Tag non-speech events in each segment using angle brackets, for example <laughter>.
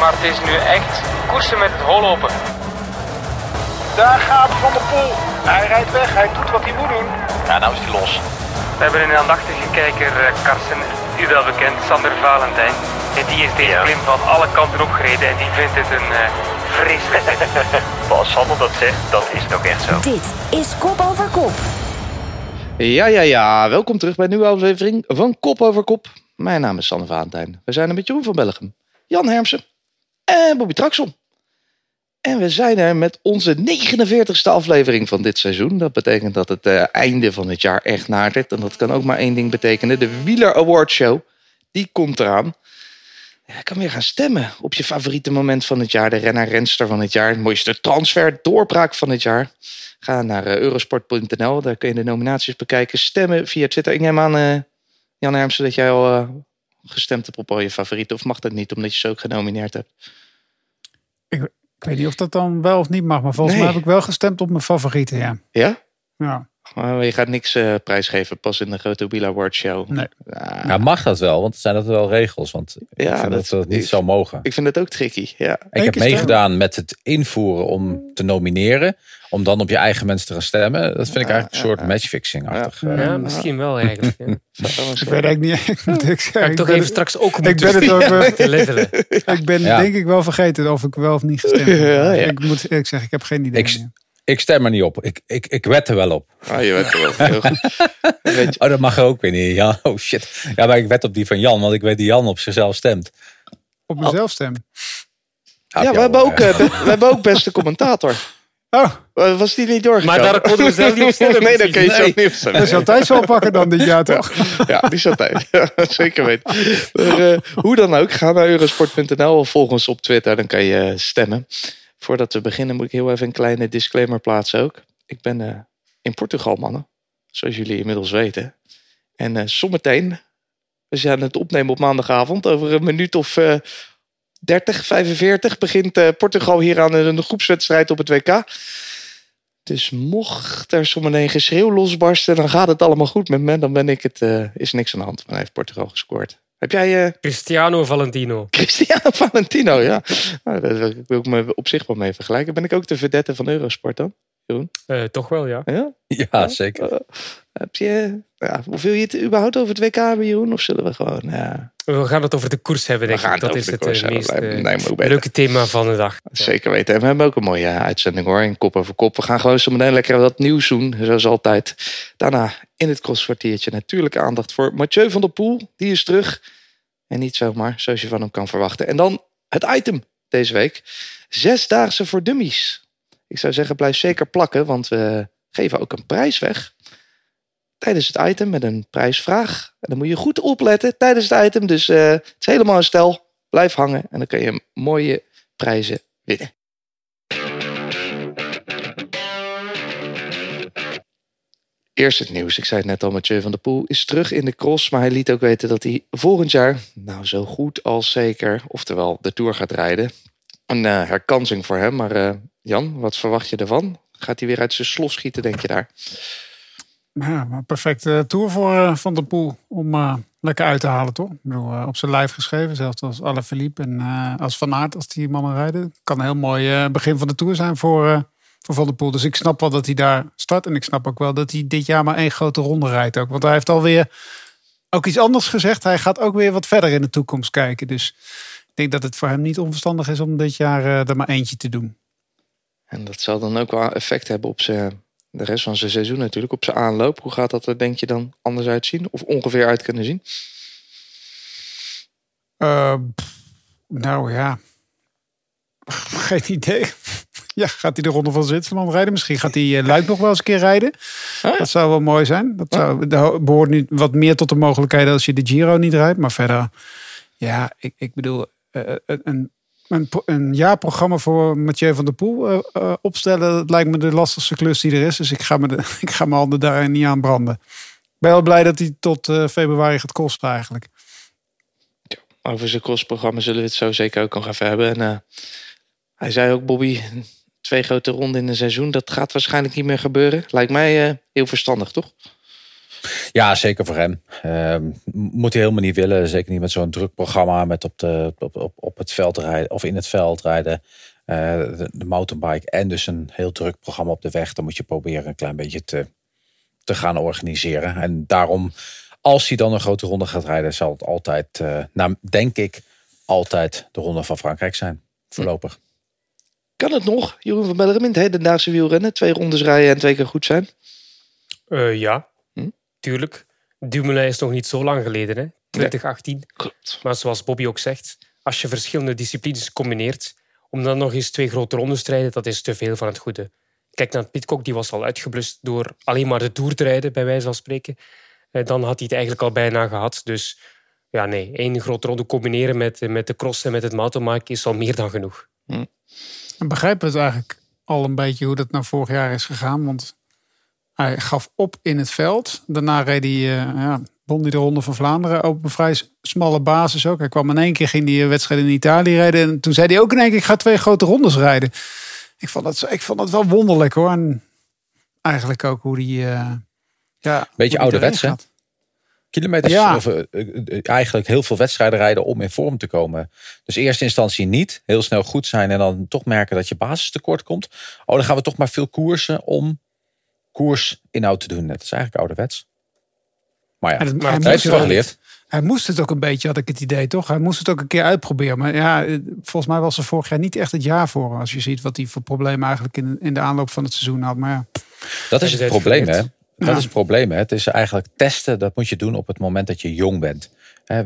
Maar het is nu echt koersen met het hol open. Daar gaat Van der Poel. Hij rijdt weg, hij doet wat hij moet doen. Ja, nou is hij los. We hebben een aandachtige kijker, eh, Karsten, u wel bekend, Sander Valentijn. En die is deze Ja. klim van alle kanten opgereden en die vindt het een eh vreselijk. <laughs> Als Sander dat zegt, dat is het ook echt zo. Dit is Kop Over Kop. Ja, ja, ja. Welkom terug bij een nieuwe aflevering van Kop over Kop. Mijn naam is Sanne Valentijn. We zijn er met Jeroen van Bellegem, Jan Hermsen en Bobby Traxel. En we zijn er met onze 49ste aflevering van dit seizoen. Dat betekent dat het eh, einde van het jaar echt nadert. En dat kan ook maar één ding betekenen. De Wieler Award Show, die komt eraan. Je kan weer gaan stemmen op je favoriete moment van het jaar. De renner-renster van het jaar. Het mooiste transfer, doorbraak van het jaar. Ga naar eh, eurosport.nl. Daar kun je de nominaties bekijken. Stemmen via Twitter. Ik neem aan, eh, Jan Hermsen, dat jij al gestemd hebt op al je favorieten. Of mag dat niet, omdat je ze ook genomineerd hebt? Ik weet niet of dat dan wel of niet mag, maar volgens Nee. mij heb ik wel gestemd op mijn favorieten, ja. Ja? Ja, Maar je gaat niks eh, prijsgeven, pas in de grote Wheel Award Show. Nee. Ja, Ja, mag dat wel? Want zijn dat wel regels? Want ik Ja, vind dat- dat, dat niet ik- zou mogen. ik vind het ook tricky. Ja. Ik heb meegedaan met het invoeren om te nomineren. Om dan op je eigen mensen te gaan stemmen. Dat vind ik eigenlijk een soort matchfixing-achtig. Ja. eh. Ja, misschien wel eigenlijk. <laughs> Ja. Ik weet eigenlijk niet. <laughs> Ik moet ik zeggen, ik ik toch ben, even het, straks ook ik ben het ook wel- te levelen. <laughs> ik ben Ja. denk ik wel vergeten of ik wel of niet gestemd heb. Ja, ja. Ik moet eerlijk zeggen, ik heb geen idee. Ik- meer. Ik stem er niet op. Ik, ik, ik wed er wel op. Ah, je weet het wel. Heel goed. <laughs> Weet je, Oh, dat mag ook weer niet. Ja, oh shit. Ja, maar ik wed op die van Jan. Want ik weet die Jan op zichzelf stemt. Op mezelf stemmen. Ja, ja, we hebben, ook, eh, we hebben ook beste commentator. Oh, Eh, Was die niet doorgekomen? Maar daar konden we zelf niet op stemmen. <laughs> Nee, dan kun je zelf niet op stemmen. dat is altijd zo pakken dan dit jaar, toch? Ja, die is altijd. <laughs> Ja, zeker weten. Maar, eh, hoe dan ook, ga naar eurosport.nl of volg ons op Twitter, dan kan je stemmen. Voordat we beginnen moet ik heel even een kleine disclaimer plaatsen ook. Ik ben eh, in Portugal, mannen. Zoals jullie inmiddels weten. En eh zometeen, we zijn het opnemen op maandagavond. Over een minuut of eh 30, 45 begint eh, Portugal hier aan een groepswedstrijd op het WK. Dus mocht er zometeen geschreeuw losbarsten, dan gaat het allemaal goed met me. Dan ben ik het, eh, is niks aan de hand. Dan heeft Portugal gescoord. Heb jij eh, Cristiano Valentino. <laughs> Cristiano Valentino? Ja, nou, daar wil ik me op zich wel mee vergelijken. Ben ik ook de vedette van Eurosport dan? Eh, toch wel, ja. Ja? Ja, zeker. Eh, heb je, ja, hoeveel je het überhaupt over het WK hebben, Jeroen? Of zullen we gewoon... Ja, We gaan het over de koers hebben, denk ik. Dat is de het eh, meest eh, leuke thema van de dag. Zeker weten. En we hebben ook een mooie uitzending hoor. In kop over kop. We gaan gewoon zo meteen lekker wat nieuws doen. Zoals altijd. Daarna in het crosskwartiertje natuurlijk aandacht voor Mathieu van der Poel. Die is terug. En niet zomaar zoals je van hem kan verwachten. En dan het item deze week. Zesdaagse voor dummies. Ik zou zeggen blijf zeker plakken. Want we geven ook een prijs weg. Tijdens het item met een prijsvraag. En dan moet je goed opletten tijdens het item. Dus eh, het is helemaal een stel. Blijf hangen. En dan kun je mooie prijzen winnen. Eerst het nieuws. Ik zei het net al, Mathieu van der Poel is terug in de cross. Maar hij liet ook weten dat hij volgend jaar, nou zo goed als zeker, oftewel de Tour gaat rijden. Een eh, herkansing voor hem. Maar eh, Jan, wat verwacht je ervan? Gaat hij weer uit zijn slos schieten, denk je daar? Ja, perfecte tour voor eh, Van der Poel om eh, lekker uit te halen, toch? Ik bedoel, eh, op zijn lijf geschreven, zelfs als Alaphilippe en eh, als Van Aert, als die mannen rijden. Kan een heel mooi eh, begin van de tour zijn voor, eh, voor Van der Poel. Dus ik snap wel dat hij daar start. En ik snap ook wel dat hij dit jaar maar één grote ronde rijdt ook. Want hij heeft alweer ook iets anders gezegd. Hij gaat ook weer wat verder in de toekomst kijken. Dus ik denk dat het voor hem niet onverstandig is om dit jaar eh, er maar eentje te doen. En dat zal dan ook wel effect hebben op zijn, de rest van zijn seizoen natuurlijk. Op zijn aanloop. Hoe gaat dat er denk je dan anders uitzien? Of ongeveer uit kunnen zien? Eh, nou ja. <laughs> Geen idee. Ja, gaat hij de Ronde van Zwitserland rijden? Misschien gaat hij eh, Luik nog wel eens een keer rijden. Ah, ja. Dat zou wel mooi zijn. Dat zou, dat behoort nu wat meer tot de mogelijkheden als je de Giro niet rijdt. Maar verder, ja, ik, ik bedoel, eh, een, een, een, pro- een jaarprogramma voor Mathieu van der Poel eh, eh, opstellen, dat lijkt me de lastigste klus die er is. Dus ik ga, me de, <laughs> ik ga mijn handen daar niet aan branden. Ik ben wel blij dat hij tot eh, februari gaat kosten eigenlijk. Over zijn crossprogramma zullen we het zo zeker ook nog even hebben. En hij zei ook, Bobby, twee grote ronden in een seizoen, dat gaat waarschijnlijk niet meer gebeuren. Lijkt mij heel verstandig, toch? Ja, zeker voor hem. Ehm, moet hij helemaal niet willen. Zeker niet met zo'n druk programma met op, de, op, op, op het veld rijden of in het veld rijden. eh, de, de mountainbike en dus een heel druk programma op de weg. Dan moet je proberen een klein beetje te, te gaan organiseren. En daarom, als hij dan een grote ronde gaat rijden, zal het altijd, eh, nou, denk ik, altijd de ronde van Frankrijk zijn. Voorlopig. Kan het nog, Jeroen van Bellegem, in het hedendaagse wielrennen? Twee rondes rijden en twee keer goed zijn? Eh, ja? Tuurlijk. Dumoulin is nog niet zo lang geleden, hè? 2018. Klopt. Maar zoals Bobby ook zegt, als je verschillende disciplines combineert, om dan nog eens twee grote rondes te rijden, dat is te veel van het goede. Kijk naar Pitcock, die was al uitgeblust door alleen maar de Tour te rijden, bij wijze van spreken. Eh, Dan had hij het eigenlijk al bijna gehad. Dus ja, nee, één grote ronde combineren met, met de cross en met het mountainbike is al meer dan genoeg. En begrijpen we het eigenlijk al een beetje hoe dat nou vorig jaar is gegaan? Want hij gaf op in het veld. Daarna reed hij, eh, ja, won hij de Ronde van Vlaanderen op een vrij smalle basis ook. Hij kwam in één keer, ging die wedstrijd in Italië rijden. En toen zei hij ook in één keer, ik ga twee grote rondes rijden. Ik vond dat, ik vond dat wel wonderlijk hoor. En eigenlijk ook hoe die... eh ja, Beetje hoe die ouderwets, erin hè? Kilometers, Ja. of, eh, eh, eh, eigenlijk heel veel wedstrijden rijden om in vorm te komen. Dus eerste instantie niet. Heel snel goed zijn en dan toch merken dat je basis tekort komt. Oh, dan gaan we toch maar veel koersen om koersinhoud te doen. Dat is eigenlijk ouderwets. Maar ja, En het- Maar hij, het hij heeft moest er het, wel geleerd. hij moest het ook een beetje, had ik het idee toch? Hij moest het ook een keer uitproberen. Maar ja, eh, volgens mij was er vorig jaar niet echt het jaar voor. Als je ziet wat hij voor problemen eigenlijk in, in de aanloop van het seizoen had. Maar ja, Dat is het probleem, hè? Dat Ja. is het probleem, hè? Het is eigenlijk testen. Dat moet je doen op het moment dat je jong bent.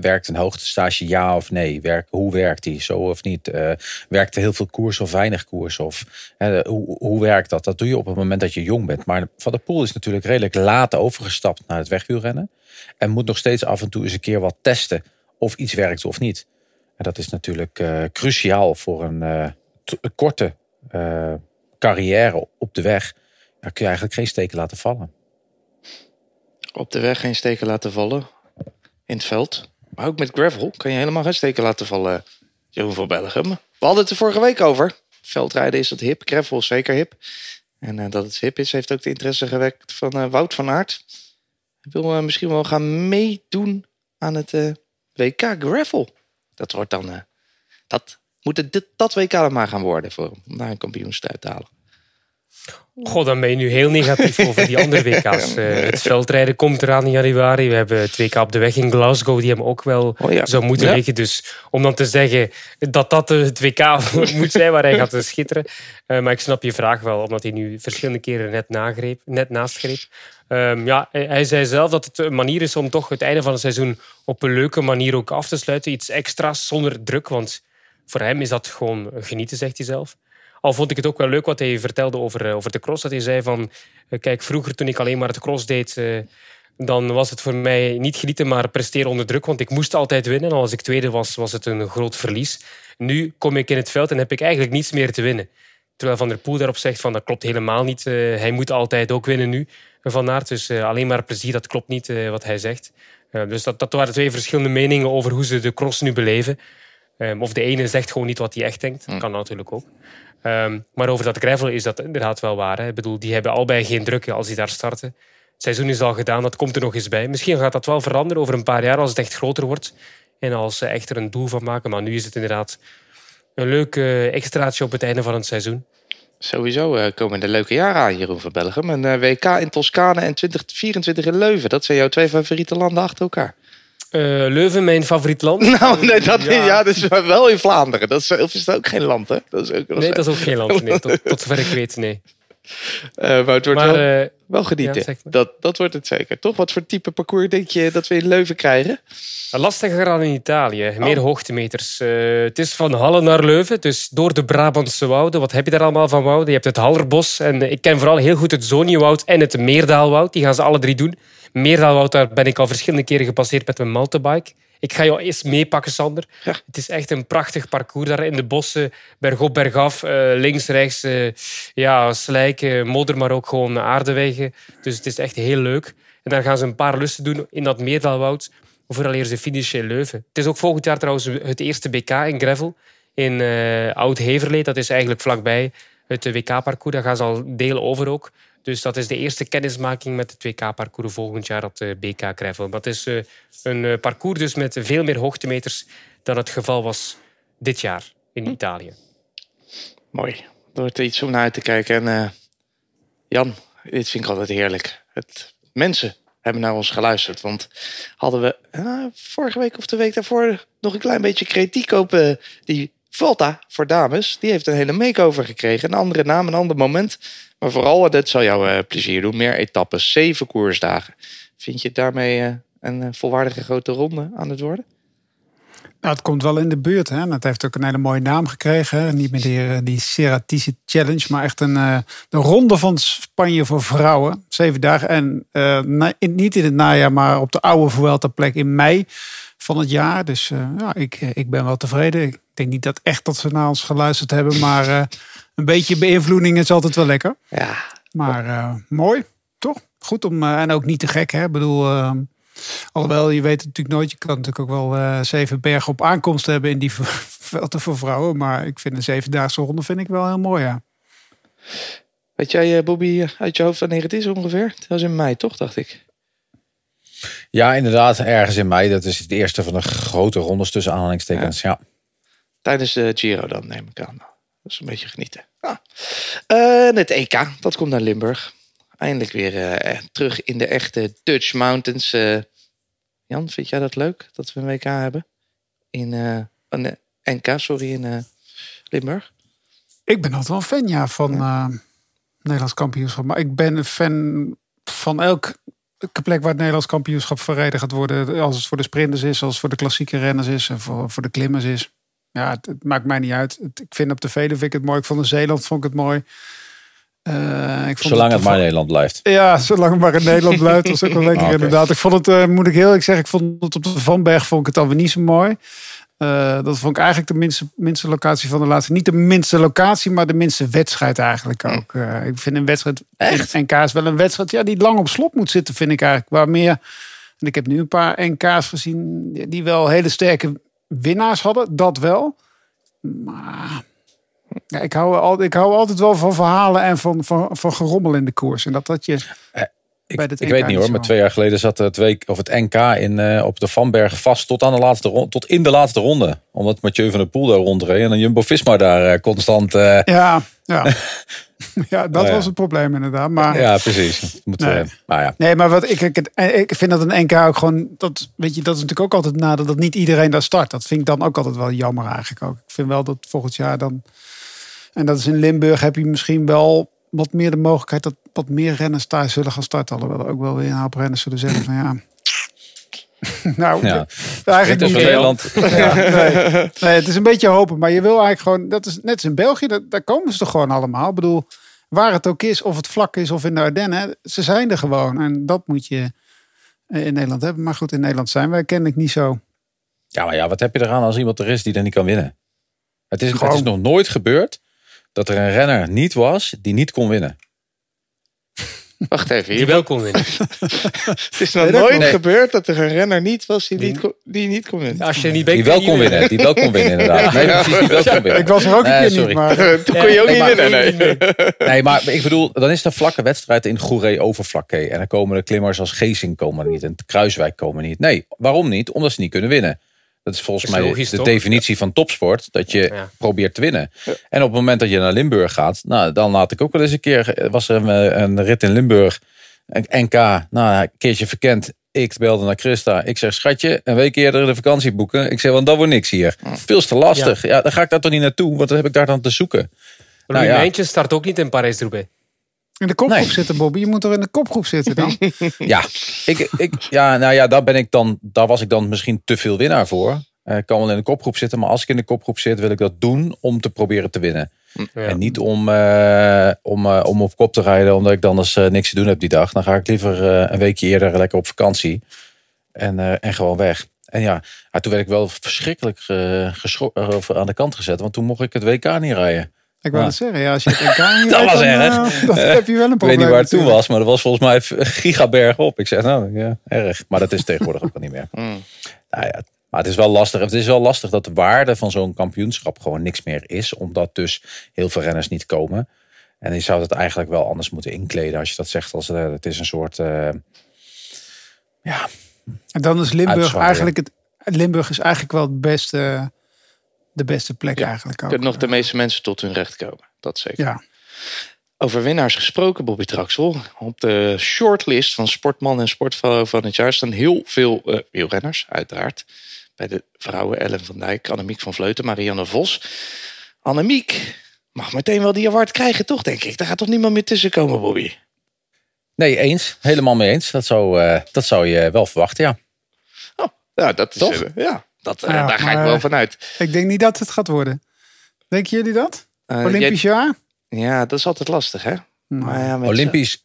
Werkt een hoogtestage ja of nee? Werk, hoe werkt die? Zo of niet? Eh, werkt er heel veel koers of weinig koers? Of, hè, hoe, hoe werkt dat? Dat doe je op het moment dat je jong bent. Maar Van der Poel is natuurlijk redelijk laat overgestapt naar het wegwielrennen. En moet nog steeds af en toe eens een keer wat testen of iets werkt of niet. En dat is natuurlijk eh, cruciaal voor een, eh, korte carrière op de weg. Daar kun je eigenlijk geen steken laten vallen. Op de weg geen steken laten vallen. In het veld. Maar ook met gravel kan je helemaal geen steken laten vallen. Jeroen van Bellegem. We hadden het er vorige week over. Veldrijden is het hip. Gravel zeker hip. En eh, dat het hip is, heeft ook de interesse gewekt van eh, Wout van Aert. Hij wil eh, misschien wel gaan meedoen aan het WK Gravel. Dat wordt dan... dat moet het, dat WK dan maar gaan worden voor. Om daar een kampioenstijd te halen. God, dan ben je nu heel negatief over die andere <laughs> WK's. Eh, het veldrijden komt eraan in januari. We hebben het WK op de weg in Glasgow, die hem ook wel Oh ja. zou moeten Ja. liggen. Dus om dan te zeggen dat dat het WK <laughs> moet zijn waar hij gaat schitteren. Eh, maar ik snap je vraag wel, omdat hij nu verschillende keren net, nagreep, net naastgreep. Ehm, ja, hij, hij zei zelf dat het een manier is om toch het einde van het seizoen op een leuke manier ook af te sluiten. Iets extra's zonder druk, want voor hem is dat gewoon genieten, zegt hij zelf. Al vond ik het ook wel leuk wat hij vertelde over, eh, over de cross. Dat hij zei van, eh, kijk, vroeger toen ik alleen maar het cross deed... eh, dan was het voor mij niet genieten, maar presteren onder druk. Want ik moest altijd winnen. En als ik tweede was, was het een groot verlies. Nu kom ik in het veld en heb ik eigenlijk niets meer te winnen. Terwijl Van der Poel daarop zegt van dat klopt helemaal niet. Hij moet altijd ook winnen nu. Van Aert, dus alleen maar plezier, dat klopt niet wat hij zegt. Dus dat, dat waren twee verschillende meningen over hoe ze de cross nu beleven. Ehm, of de ene zegt gewoon niet wat hij echt denkt. Dat kan natuurlijk ook. Ehm, maar over dat gravel is dat inderdaad wel waar. Hè. Ik bedoel, die hebben allebei geen druk als die daar starten. Het seizoen is al gedaan, dat komt er nog eens bij. Misschien gaat dat wel veranderen over een paar jaar als het echt groter wordt. En als ze echt er een doel van maken. Maar nu is het inderdaad een leuk extraatje op het einde van het seizoen. Sowieso eh, komen er leuke jaren aan, Jeroen van Bellegem. Een eh, WK in Toscane en 2024 in Leuven. Dat zijn jouw twee favoriete landen achter elkaar. Eh, Leuven, mijn favoriet land. <laughs> Nou, nee, dat, ja. Ja. dat is wel in Vlaanderen. Dat is, of is dat ook geen land, hè? Dat is ook, Nee, dat is ook geen land. Nee, tot, tot zover ik weet, nee. <laughs> Eh, maar het wordt Maar wel, eh, wel genieten. ja, dat, dat wordt het zeker. Toch? Wat voor type parcours denk je dat we in Leuven krijgen? lastiger dan in Italië. Meer hoogtemeters. Eh, het is van Halle naar Leuven, dus door de Brabantse wouden. Wat heb je daar allemaal van wouden? Je hebt het Hallerbos en ik ken vooral heel goed het Zoniewoud en het Meerdaalwoud. Die gaan ze alle drie doen. Meerdaalwoud, daar ben ik al verschillende keren gepasseerd met mijn mountainbike. Ik ga jou eens meepakken, Sander. Ja. Het is echt een prachtig parcours daar in de bossen. Bergop, bergaf, eh, links, rechts. eh, ja, slijk, eh, modder, maar ook gewoon aardewegen. Dus het is echt heel leuk. En dan gaan ze een paar lussen doen in dat Meerdaalwoud. Vooraleer ze finishen in Leuven. Het is ook volgend jaar trouwens het eerste BK in gravel. In eh Oud-Heverlee. Dat is eigenlijk vlakbij het WK-parcours. Daar gaan ze al deel over ook. Dus dat is de eerste kennismaking met het WK-parcours volgend jaar op de BK Gravel. Dat is eh, een eh, parcours dus met veel meer hoogtemeters dan het geval was dit jaar in Italië. Mooi. Er wordt iets om naar uit te kijken. En eh, Jan, dit vind ik altijd heerlijk. Het, mensen hebben naar ons geluisterd. Want hadden we vorige week of de week daarvoor nog een klein beetje kritiek op die Volta voor dames. Die heeft een hele makeover gekregen. Een andere naam, een ander moment. Maar vooral, en dat zal jou eh, plezier doen, meer etappes, zeven koersdagen. Vind je het daarmee eh, een eh, volwaardige grote ronde aan het worden? Nou, het komt wel in de buurt. Hè? Het heeft ook een hele mooie naam gekregen. Niet meer die, eh, die Challenge, maar echt een, eh, de ronde van Spanje voor vrouwen. Zeven dagen. En eh, na- in- niet in het najaar, maar op de oude Vuelta plek in mei van het jaar. Dus eh, ja, ik, eh, ik ben wel tevreden. Ik denk niet dat echt dat ze naar ons geluisterd hebben. Maar eh, een beetje beïnvloeding is altijd wel lekker. Ja, Maar eh, mooi, toch? Goed om, eh, en ook niet te gek, hè? Ik bedoel, eh, alhoewel je weet het natuurlijk nooit. Je kan natuurlijk ook wel eh, zeven bergen op aankomst hebben in die <laughs> velden voor vrouwen. Maar ik vind een zevendaagse ronde vind ik wel heel mooi, ja. Weet jij, eh, Bobby, uit je hoofd wanneer het is ongeveer? Dat was in mei, toch, dacht ik? Ja, inderdaad, ergens in mei. Dat is het eerste van de grote rondes tussen aanhalingstekens. Ja. Tijdens de Giro dan, neem ik aan. Dat is een beetje genieten. Ah. Eh, en het EK, dat komt naar Limburg. Eindelijk weer eh, terug in de echte Dutch Mountains. Eh, Jan, vind jij dat leuk, dat we een WK hebben? In, eh, een NK, sorry, in eh, Limburg? Ik ben altijd wel een fan, ja, van eh, Nederlands kampioenschap. Maar ik ben een fan van elk plek waar het Nederlands kampioenschap verreden gaat worden. Als het voor de sprinters is, als het voor de klassieke renners is en voor, voor de klimmers is. Ja, het, het maakt mij niet uit. Het- ik vind op de Veluwe vind ik het mooi. Ik vond in Zeeland vond ik het mooi. Eh, ik vond Zolang het op- maar in Nederland blijft. Ja, zolang het maar in Nederland <laughs> blijft. Is ook wel lekker Ah, inderdaad. Ik vond het, eh, moet ik heel eerlijk zeggen, ik vond het op de Vanberg vond ik het alweer niet zo mooi. Eh, dat vond ik eigenlijk de minste, minste locatie van de laatste. Niet de minste locatie, maar de minste wedstrijd eigenlijk ook. Eh, ik vind een wedstrijd, Echt? NK is wel een wedstrijd ja, die lang op slot moet zitten, vind ik eigenlijk. Waar meer, en ik heb nu een paar NK's gezien die wel hele sterke winnaars hadden. Dat wel. Maar ja, ik, hou al, ik hou altijd wel van verhalen en van, van, van gerommel in de koers. En dat dat je Ik, bij weet niet hoor, maar twee jaar geleden zat het, week, of het NK in, eh, op de Vanberg vast tot, aan de laatste ronde, tot in de laatste ronde. Omdat Mathieu van der Poel daar rondreed en dan Jumbo-Visma daar eh, constant... eh, Ja, ja. <laughs> ja dat Nou was het probleem inderdaad. Maar, ja, precies. Moet, Nee. eh, maar ja, Nee, maar wat ik, ik, ik vind dat een NK ook gewoon. Dat, weet je, dat is natuurlijk ook altijd nadeel dat niet iedereen daar start. Dat vind ik dan ook altijd wel jammer eigenlijk ook. Ik vind wel dat volgend jaar dan. En dat is in Limburg heb je misschien wel wat meer de mogelijkheid dat wat meer renners daar zullen gaan starten. Alhoewel er ook wel weer een hoop renners zullen zeggen van ja. <laughs> nou, ja. eigenlijk niet. Nederland. <laughs> Ja, nee. nee, het is een beetje hopen. Maar je wil eigenlijk gewoon... Dat is net als in België. Dat, daar komen ze toch gewoon allemaal. Ik bedoel, waar het ook is. Of het vlak is of in de Ardennen. Ze zijn er gewoon. En dat moet je eh, in Nederland hebben. Maar goed, in Nederland zijn wij kennelijk niet zo. Ja, maar ja, wat heb je eraan als iemand er is die er niet kan winnen? Het is, het is nog nooit gebeurd dat er een renner niet was die niet kon winnen. <laughs> Wacht even, Die hier. wel kon winnen. <laughs> Het is nog Nee, nooit gebeurd dat er een renner niet was die, Die- niet, kon, die niet kon winnen. Als je niet bent, Die wel kon winnen. Die wel kon winnen, inderdaad. Nee, precies, die wel kon winnen. Ik was er ook een Nee, keer sorry. niet. Maar <laughs> Toen kon je ook nee, niet winnen, nee. Nee, maar ik bedoel, dan is het een vlakke wedstrijd in Goeree over vlakke. En dan komen de klimmers als Geesing komen niet. En Kruiswijk komen niet. Nee, waarom niet? Omdat ze niet kunnen winnen. Dat is volgens Dat is mij logisch, de toch? definitie van topsport. Dat je Ja. probeert te winnen. En op het moment dat je naar Limburg gaat. Nou, dan laat ik ook wel eens een keer. Was er een, een rit in Limburg. Een NK. Nou, een keertje verkend. Ik belde naar Christa. Ik zeg, schatje, een week eerder de vakantie boeken. Ik zeg, want dat wordt niks hier. Veel te lastig. Ja. dan ga ik daar toch niet naartoe. Want dan heb ik daar dan te zoeken. Louis ja. Mijntjes start ook niet in Parijs-Roubaix. In de kopgroep Nee. zitten, Bobby. Je moet er in de kopgroep zitten dan. <laughs> Ja, ik, ik, ja, nou ja, daar ben ik dan, daar was ik dan misschien te veel winnaar voor. Eh, Ik kan wel in de kopgroep zitten, maar als ik in de kopgroep zit, wil ik dat doen om te proberen te winnen. Ja. En niet om, eh, om, eh, om op kop te rijden, omdat ik dan dus eh, niks te doen heb die dag. Dan ga ik liever eh, een weekje eerder lekker op vakantie en, eh, en gewoon weg. En ja, toen werd ik wel verschrikkelijk aan de kant gezet, want toen mocht ik het WK niet rijden. Ik wou Ja. het zeggen. Ja, als je het NK niet Dat was dan, erg. eh, dan heb je wel een Ik probleem. weet niet waar het toen natuurlijk. was, maar dat was volgens mij gigaberg op. Ik zeg, nou ja, erg. Maar dat is tegenwoordig ook al niet meer. Hmm. <laughs> Nou ja, maar het is wel lastig. Het is wel lastig dat de waarde van zo'n kampioenschap gewoon niks meer is. Omdat dus heel veel renners niet komen. En je zou dat eigenlijk wel anders moeten inkleden als je dat zegt. Als, eh, het is een soort. eh, ja, En dan is Limburg eigenlijk het. Limburg is eigenlijk wel het beste, de beste plek Ja, eigenlijk ook. Kunnen nog de meeste mensen tot hun recht komen. Dat zeker. Ja. Over winnaars gesproken, Bobby Traxel. Op de shortlist van Sportman en Sportvrouw van het jaar staan heel veel eh, wielrenners, uiteraard. Bij de vrouwen Ellen van Dijk, Annemiek van Vleuten, Marianne Vos. Annemiek mag meteen wel die award krijgen, toch, denk ik? Daar gaat toch niemand meer tussen komen, Bobby? nee, eens. Helemaal mee eens. Dat zou, eh, dat zou je wel verwachten, ja. Ja, dat is, Toch? eh, ja, dat, eh, Ja, daar ga ik maar- wel van uit. Ik denk niet dat het gaat worden. Denken jullie dat? Eh, Olympisch jaar? ja, dat is altijd lastig, hè? Maar ja, met Olympisch.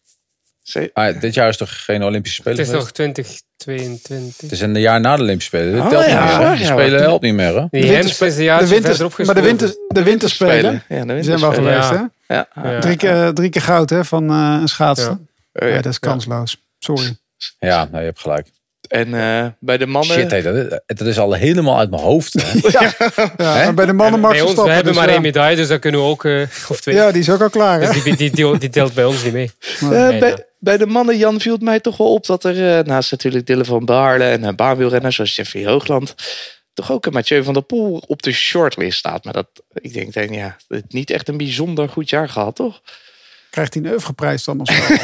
z'n- Ah, dit jaar is toch geen Olympische Het Spelen? is geweest? nog 2022. Het is een jaar na de Olympische Spelen. Dit Oh, telt ja, niet meer. De Spelen helpt niet meer. Hè? Die De is jaar de maar de, winter, de winterspelen Ja, de die zijn wel geweest, Ja. hè? Ja, Ja. Drie, keer, drie keer goud hè, van eh, een schaatser. Ja. Ja. ja. dat is kansloos. Sorry. Ja, nee, je hebt gelijk. En eh, bij de mannen... Shit, dat, is, dat is al helemaal uit mijn hoofd. Hè? <laughs> Ja, maar bij de mannen mag Bij ons, we hebben dus maar ja. één medaille, dus dat kunnen we ook... eh, of twee. Ja, die is ook al klaar. Hè? Dus die, die, die, die telt bij ons niet mee. Eh, Nee, bij, ja. bij de mannen, Jan, viel het mij toch wel op dat er eh, naast natuurlijk Dylan van Baarle en een baanwielrenner zoals Jeffrey Hoogland, toch ook een Mathieu van der Poel op de shortlist staat. Maar dat, ik denk, denk ja, het niet echt een bijzonder goed jaar gehad, toch? Krijgt hij een oeuvreprijs dan of zo?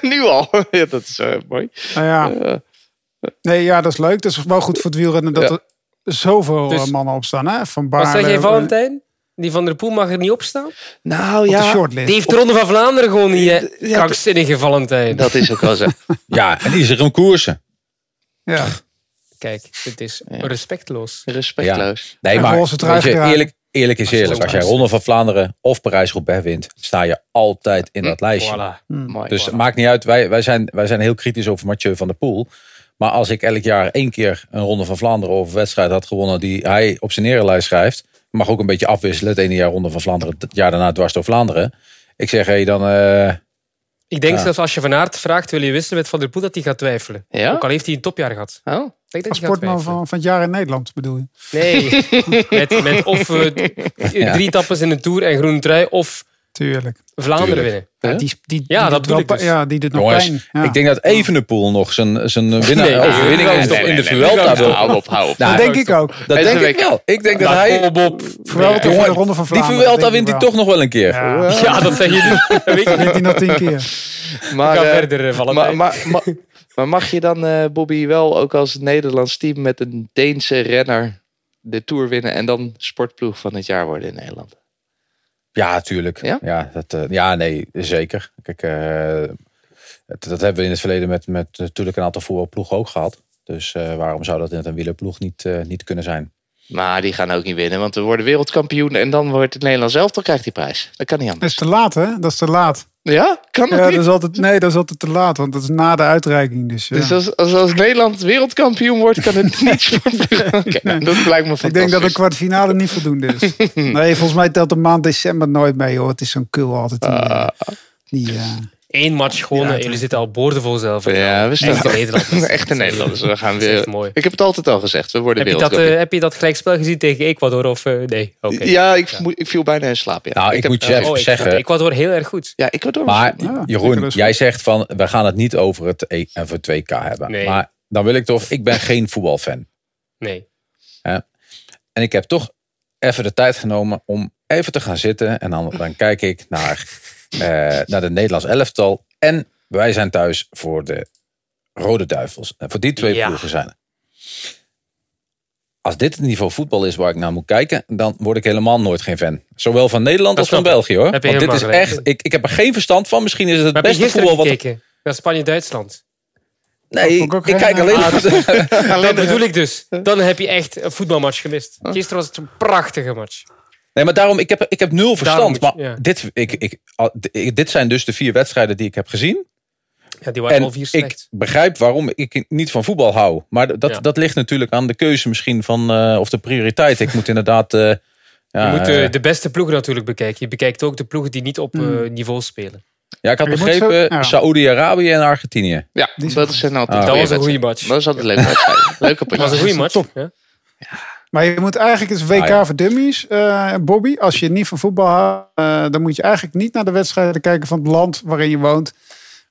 <laughs> nu al. <laughs> ja, dat is mooi. nou ja, nee, ja, dat is leuk. Dat is wel goed voor het wielrennen dat Ja. er zoveel Dus- eh, mannen op staan. Hè? Van Wat Baarle, zeg jij, eh, Valentijn? Die Van der Poel mag er niet op staan? nou Op de ja. Die heeft de Ronde van Vlaanderen gewoon niet? Ja, Krankzinnige Valentijn. dat is ook wel zo. <laughs> Ja, en die is er een koersen. Ja. Kijk, dit is Ja. respectloos. Respectloos. Nee, En maar je, eerlijk, eerlijk is eerlijk. Als jij Ronde van Vlaanderen of Parijs-Roubaix wint, sta je altijd in dat lijstje. Voilà. Mooi. Dus het maakt niet uit. Wij, wij, zijn, wij zijn heel kritisch over Mathieu van der Poel. Maar als ik elk jaar één keer een Ronde van Vlaanderen of een wedstrijd had gewonnen die hij op zijn erenlijst schrijft, mag ook een beetje afwisselen. Het ene jaar Ronde van Vlaanderen, het jaar daarna dwars door Vlaanderen. Ik zeg, hé, dan... eh, Ik denk Ja. zelfs als je Van Aert vraagt, wil je wisselen met Van der Poel, dat hij gaat twijfelen. Ja? Ook al heeft hij een topjaar gehad. Oh, Ik denk sportman van, van het jaar in Nederland bedoel je? Nee, <laughs> met, met of eh, drie tappes in een Tour en groene trui, of Tuurlijk. Vlaanderen Tuurlijk. winnen. Ja, die, die, Ja, die dat doet ik dus. Ja, die doet nog jongens, pijn. Ja. ik denk dat Evenepoel nog zijn, zijn winnaar, Nee, overwinning nee, in, nee, in de nee, Vuelta nee, wil. hou op, hou op. Nou, dat denk ik ook. Dat denk ik week- wel. Ik denk dat hij... Bob, Bob. Vuelta voor de Ronde van Die Vlaanderen. Vuelta denk wint ik hij toch nog wel een keer. Ja, <laughs> dat zeg je nu. <laughs> Dat weet je wint hij nog tien keer. <laughs> Maar, Ga eh, verder, eh, maar, Valentijn. maar, maar, maar mag je dan, eh, Bobby, wel ook als Nederlands team met een Deense renner de Tour winnen en dan sportploeg van het jaar worden in Nederland? Ja, tuurlijk. Ja? Ja, dat, eh, ja nee, zeker. Kijk, eh, dat hebben we in het verleden met, met natuurlijk een aantal voetbalploegen ook gehad. Dus eh, waarom zou dat in een wielerploeg niet, niet kunnen zijn? Maar die gaan ook niet winnen, want we worden wereldkampioen en dan wordt het Nederlands zelf, dan krijgt die prijs. Dat kan niet Dat anders. is te laat, hè? Dat is te laat. Ja, kan dat Ja, niet? dat is altijd, nee, dat is altijd te laat, want dat is na de uitreiking. Dus, ja. Dus als, als, als Nederland wereldkampioen wordt, kan het <laughs> niet. Oké, nou, dat lijkt me fantastisch. ik denk dat een kwartfinale niet voldoende is. <laughs> Nee, volgens mij telt de maand december nooit mee, hoor. Het is zo'n kul altijd. Die, die, eh, Eén match gewonnen, Ja, jullie zitten al boordevol zelf. Ja, we staan Echte <laughs> Nederlanders. Echte Nederlanders. We gaan weer. mooi. Ik heb het altijd al gezegd. We worden Heb je, dat, wereldkampioen. eh, heb je dat gelijkspel gezien tegen Ecuador of eh, nee? Oké. Ja, ik, ik viel bijna in slaap. Ja. Nou, ik, moet je Oh, even zeggen. Ecuador heel erg goed. Ja, ik word Maar Ja, Jeroen, jij zegt van we gaan het niet over het, e over het 2K hebben. Nee. Maar dan wil ik toch, ik ben geen voetbalfan. Nee. En ik heb toch even de tijd genomen om even te gaan zitten. En dan, dan kijk ik naar, naar de Nederlands elftal. En wij zijn thuis voor de Rode Duivels. En voor die twee Ja. ploegen zijn er. Als dit het niveau voetbal is waar ik naar moet kijken, dan word ik helemaal nooit geen fan. Zowel van Nederland Dat als van. België hoor. Heb je Want dit is echt, ik, ik heb er geen verstand van. Misschien is het het Maar beste voetbal wat. gekeken? Naar Spanje-Duitsland. Nee, ik kijk alleen Ah, maar. <laughs> Dat bedoel ik dus. Dan heb je echt een voetbalmatch gemist. Gisteren was het een prachtige match. Nee, maar daarom, ik heb, ik heb nul verstand. je- maar ja. dit, ik, ik, ik- dit zijn dus de vier wedstrijden die ik heb gezien. Ja, die waren En al vier ik slecht. begrijp waarom ik niet van voetbal hou. Maar dat, Ja. dat ligt natuurlijk aan de keuze misschien van, eh, of de prioriteit. Ik moet inderdaad... eh, <laughs> Je ja, moet eh, de beste ploegen natuurlijk bekijken. Je bekijkt ook de ploegen die niet op eh, Hmm. niveau spelen. ja, ik had Je begrepen ja. Saoedi-Arabië en Argentinië. Ja, Die is dat zijn altijd Ah. Dat was een goede match. Dat is altijd een leuke wedstrijd. Leuke Dat was een goede match. Ja. Maar je moet eigenlijk eens WK Ah, ja. voor dummies, eh, Bobby. Als je niet van voetbal houdt, eh, dan moet je eigenlijk niet naar de wedstrijden kijken van het land waarin je woont.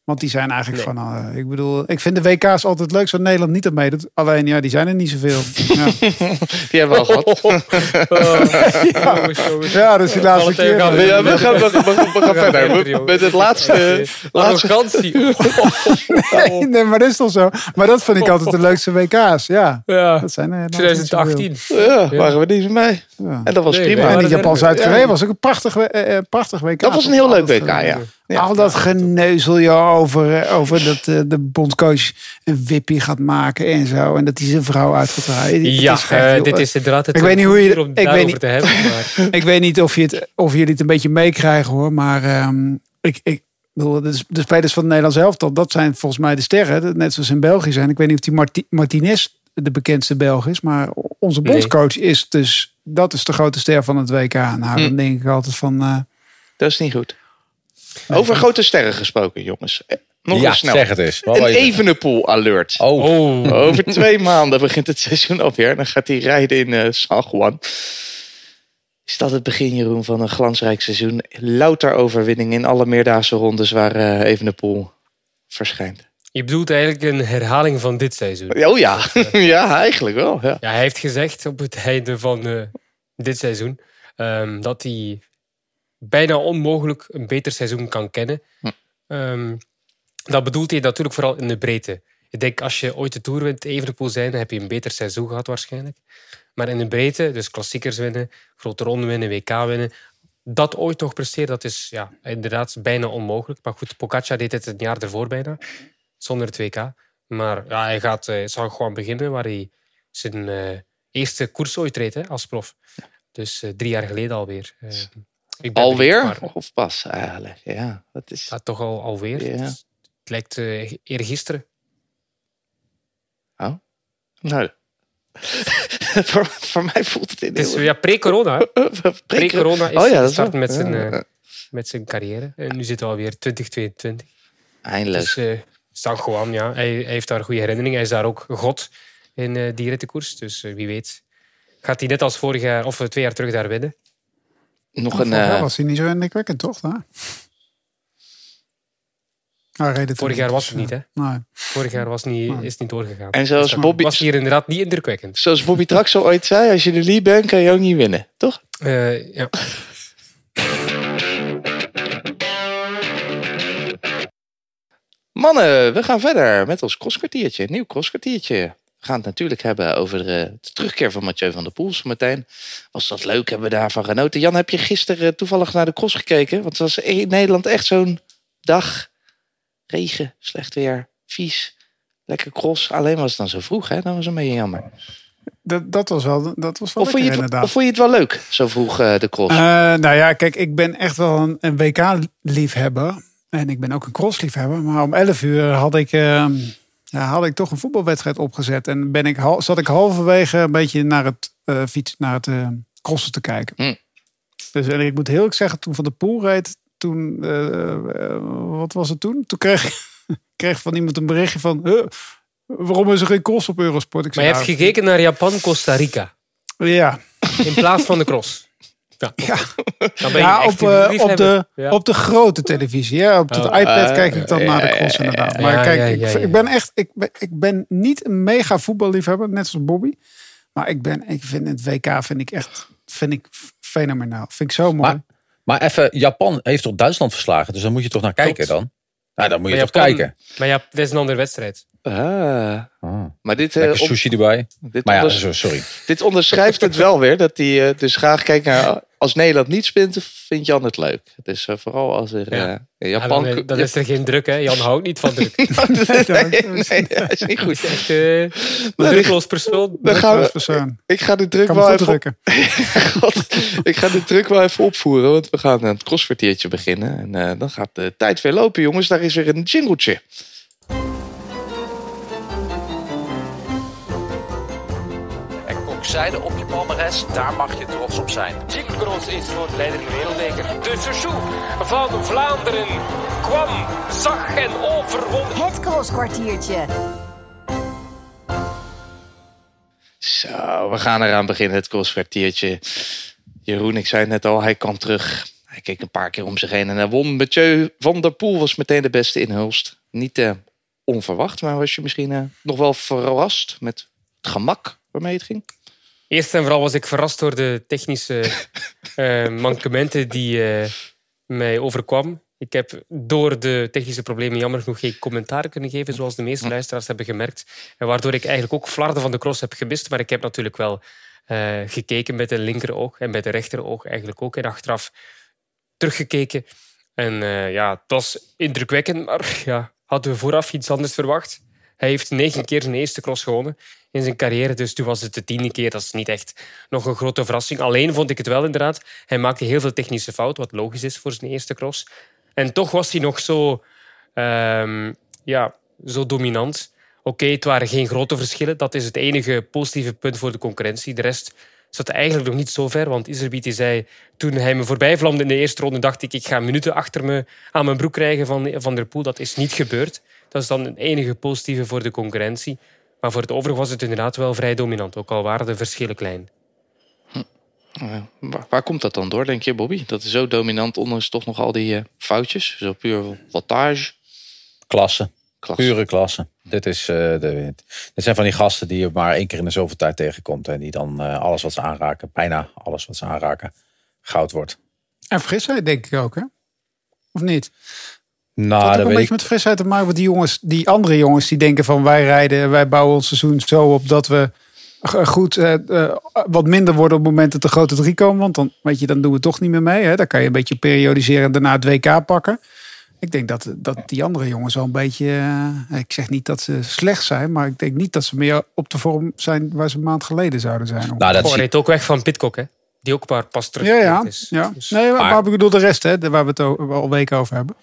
Want die zijn eigenlijk Nee. van, eh, ik bedoel, ik vind de WK's altijd leuk zoals Nederland niet aan meedoet. Alleen, ja, die zijn er niet zoveel. Ja, <laughs> Die hebben we al gehad. <laughs> Jongens. ja dus die laatste keer. gaan we- Ja, we gaan, <laughs> we gaan, we gaan, we gaan Ja, verder. Met het laatste. laatste Arrogantie. Nee, nee, maar dat is toch zo. Maar dat vind ik altijd de leukste WK's. Ja, Ja, dat zijn er nou niet zoveel. 2018. ja, waren we niet van mij. Ja. En dat was Nee, prima. En die Japan er- Zuid-Korea was ook een prachtig, eh, eh, prachtig WK. Dat was een heel leuk WK, ja. Ja. Al dat geneuzel joh, over, eh, over dat eh, de bondscoach een wippie gaat maken en zo. En dat hij zijn vrouw uit gaat draaien. Ja, is eh, dit is inderdaad het Ik weet niet hoe je- om ik weet niet- te hebben. Maar <laughs> Ik weet niet of, je het, of jullie het een beetje meekrijgen hoor. Maar ehm, ik, ik bedoel, de, de spelers van het Nederlands elftal, dat zijn volgens mij de sterren. Net zoals in België zijn. Ik weet niet of die Marti Martinez de bekendste Belg is. Maar onze Nee. bondscoach is dus, dat is de grote ster van het WK. Nou, dan denk ik altijd van... eh, Dat is niet goed. Over grote sterren gesproken, jongens. Eh, Nog ja, eens snel. zeg het eens. Wat Een? Evenepoel alert. Oh, oh, Over twee <laughs> maanden begint het seizoen alweer. Dan gaat hij rijden in eh San Juan. Is dat het begin, Jeroen, van een glansrijk seizoen? Louter overwinning in alle meerdaagse rondes waar eh Evenepoel verschijnt. je bedoelt eigenlijk een herhaling van dit seizoen. Oh ja, <laughs> ja eigenlijk wel. Ja. Ja, hij heeft gezegd op het einde van eh, dit seizoen ehm, dat hij bijna onmogelijk een beter seizoen kan kennen. Hm. Ehm, dat bedoelt hij natuurlijk vooral in de breedte. Ik denk als je ooit de Tour wint, Evenepoel zijn, dan heb je een beter seizoen gehad waarschijnlijk. Maar in de breedte, dus klassiekers winnen, grote ronden winnen, WK winnen, dat ooit nog presteren, dat is ja, inderdaad bijna onmogelijk. Maar goed, Pogacar deed het een jaar ervoor bijna, zonder het WK. Maar ja, hij gaat, eh, zal gewoon beginnen waar hij zijn eh, eerste koers ooit reed hè, als prof. Dus eh, drie jaar geleden alweer. Eh, Alweer? benieuwd, Of pas eigenlijk? Ja, dat is... Ja, toch al, alweer. Ja. Het lijkt eh eergisteren. Nou, <laughs> voor, voor mij voelt het in is ja, pre-corona. <laughs> Pre-corona is Oh ja, dat gestart met zijn, ja. eh, met zijn carrière. En nu zitten we alweer 2022. Eindelijk. Dus eh San Juan, ja, hij, hij heeft daar goede herinneringen. Hij is daar ook god in eh die rittenkoers. Dus eh, wie weet gaat hij net als vorig jaar of eh, twee jaar terug daar winnen. Nog een... vorig jaar eh, was hij niet zo indrukwekkend, toch? Daar? Het Vorig niet, jaar was het niet, hè? Nee. Vorig jaar was niet, is het niet doorgegaan. En zoals Dus Bobby- was hier inderdaad niet indrukwekkend. zoals Bobby Traxel ooit zei, als je de lead bent, kan je ook niet winnen. Toch? Eh, ja. Mannen, we gaan verder met ons crosskwartiertje. Een nieuw crosskwartiertje. Gaan het natuurlijk hebben over eh, de terugkeer van Mathieu van der Poel meteen. Was dat leuk? Hebben we daarvan genoten? Jan, heb je gisteren toevallig naar de cross gekeken? Want het was in Nederland echt zo'n dag. Regen, slecht weer, vies. Lekker cross. Alleen was het dan zo vroeg, hè? Dat was een beetje jammer. Dat, dat was wel, dat was wel Of vond, je het, inderdaad. of vond je het wel leuk, zo vroeg eh, de cross? Eh, nou ja, kijk, ik ben echt wel een, een WK-liefhebber. En ik ben ook een cross-liefhebber. Maar om 11 uur had ik, eh, ja, had ik toch een voetbalwedstrijd opgezet. En ben ik, zat ik halverwege een beetje naar het, eh fiets, naar het eh, crossen te kijken. Hm. Dus en ik moet heel erg zeggen, toen Van de Poel reed, toen, eh, wat was het toen? Toen kreeg, <laughs> kreeg van iemand een berichtje van, "Huh, waarom is er geen cross op Eurosport? Ik Maar je hebt "Nou, gekeken naar Japan-Costa Rica. Ja, In plaats van de cross. Ja, ja. <laughs> dan ben je Ja, echt op, eh, op, de, Ja. op de grote televisie. Ja, op de Oh. iPad kijk ik dan naar de cross inderdaad. Maar Ja, kijk, ja, ik, ik ben echt, ik ben, ik ben niet een mega voetballiefhebber, net zoals Bobby. Maar ik ben, ik vind het WK vind ik echt, vind ik fenomenaal. Vind ik zo mooi. Maar, maar even, Japan heeft toch Duitsland verslagen? Dus dan moet je toch naar kijken Klopt. dan? Nou, dan moet je Maar toch Japan- kijken. Maar ja, dit is een andere wedstrijd. Ah. Ah, Maar dit, eh, lekker on- sushi erbij. dit, Maar ja, sorry. dit onderschrijft het wel weer. Dat hij eh, dus graag kijkt naar... Als Nederland niet spint, vindt Jan het leuk. Dus eh, vooral als er Ja. in Ja, Japan... dan, dan is er geen druk, hè. Jan houdt niet van druk. <laughs> nee, <laughs> nee, dat is niet Goed. <laughs> Echt eh, een drukloos persoon. Dan gaan we, persoon. ik ga de druk wel even... drukken. God, ik ga de druk wel even opvoeren, want we gaan een crosskwartiertje beginnen. En eh, dan gaat de tijd weer lopen, jongens. Daar is weer een jingletje. En kokzijde op je palmares, daar mag je trots op zijn. Cyclocross is voor de leider in de wereldbeker. De Sechou van Vlaanderen kwam, zag en overwon. Het crosskwartiertje. Zo, we gaan eraan beginnen, het crossvertiertje. Jeroen, ik zei het net al, hij kwam terug. Hij keek een paar keer om zich heen en hij won. Mathieu van der Poel was meteen de beste in Hulst. Niet eh, onverwacht, maar was je misschien eh, nog wel verrast met het gemak waarmee het ging? Eerst en vooral was ik verrast door de technische <laughs> eh, mankementen die eh, mij overkwam. Ik heb door de technische problemen jammer genoeg geen commentaar kunnen geven, zoals de meeste luisteraars hebben gemerkt. En waardoor ik eigenlijk ook flarden van de cross heb gemist. Maar ik heb natuurlijk wel eh, gekeken met de linkeroog en met de rechteroog eigenlijk ook. En achteraf teruggekeken. En ja, het was indrukwekkend, maar ja, hadden we vooraf iets anders verwacht. Hij heeft negen keer zijn eerste cross gewonnen in zijn carrière. Dus toen was het de tiende keer. Dat is niet echt nog een grote verrassing. Alleen vond ik het wel inderdaad. Hij maakte heel veel technische fouten, wat logisch is voor zijn eerste cross. En toch was hij nog zo, ehm, ja, zo dominant. Oké, het waren geen grote verschillen. Dat is het enige positieve punt voor de concurrentie. De rest zat eigenlijk nog niet zo ver. Want Iserbiet zei, toen hij me voorbij vlamde in de eerste ronde, dacht ik, ik ga minuten achter me aan mijn broek krijgen van Van der Poel. Dat is niet gebeurd. Dat is dan het enige positieve voor de concurrentie. Maar voor het overige was het inderdaad wel vrij dominant. Ook al waren de verschillen klein. Eh, waar, waar komt dat dan door, denk je, Bobby? Dat is zo dominant, ondanks toch nog al die eh, foutjes. Zo puur wattage. Klasse. Klasse. Pure klasse. Dit, is, eh, de, dit zijn van die gasten die je maar één keer in de zoveel tijd tegenkomt. En die dan eh, alles wat ze aanraken, bijna alles wat ze aanraken, goud wordt. En frisheid denk ik ook, hè? Of niet? Nou, dat een weet beetje ik. met frisheid te maken. Want die jongens, die andere jongens, die denken van wij rijden, wij bouwen ons seizoen zo op dat we goed eh, eh, wat minder worden op het moment dat de grote drie komen. Want dan, weet je, dan doen we toch niet meer mee. Hè? Dan kan je een beetje periodiseren en daarna het WK pakken. Ik denk dat, dat die andere jongens wel een beetje. eh, ik zeg niet dat ze slecht zijn, maar ik denk niet dat ze meer op de vorm zijn waar ze een maand geleden zouden zijn. Nou, dat reed ook weg van Pitcock, hè? Die ook maar pas terug ja, ja. is. ja. Dus- Nee, maar, Maar- ik bedoel de rest, hè, waar we het al weken over hebben.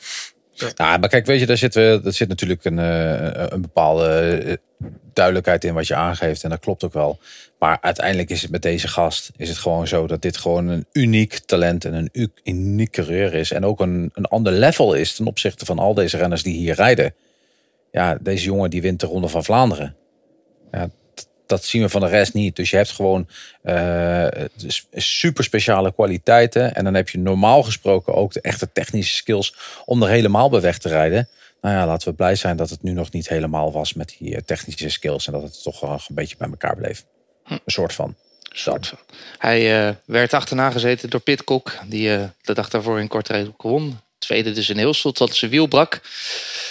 Nou, maar kijk, weet je, daar zit, daar zit natuurlijk een, eh, een bepaalde eh, duidelijkheid in wat je aangeeft. En dat klopt ook wel. Maar uiteindelijk is het met deze gast is het gewoon zo dat dit gewoon een uniek talent en een uniek coureur is. En ook een, een ander level is ten opzichte van al deze renners die hier rijden. Ja, deze jongen die wint de Ronde van Vlaanderen. Ja, dat zien we van de rest niet. Dus je hebt gewoon s- super speciale kwaliteiten. En dan heb je normaal gesproken ook de echte technische skills om er helemaal bij weg te rijden. Nou ja, laten we blij zijn dat het nu nog niet helemaal was met die eh, technische skills. En dat het toch wel een beetje bij elkaar bleef. Een soort van. soort van. Hij eh, werd achterna gezeten door Pitcock, die de dag daarvoor in Kortrijk won. Tweede dus in heel slot, dat zijn wiel brak.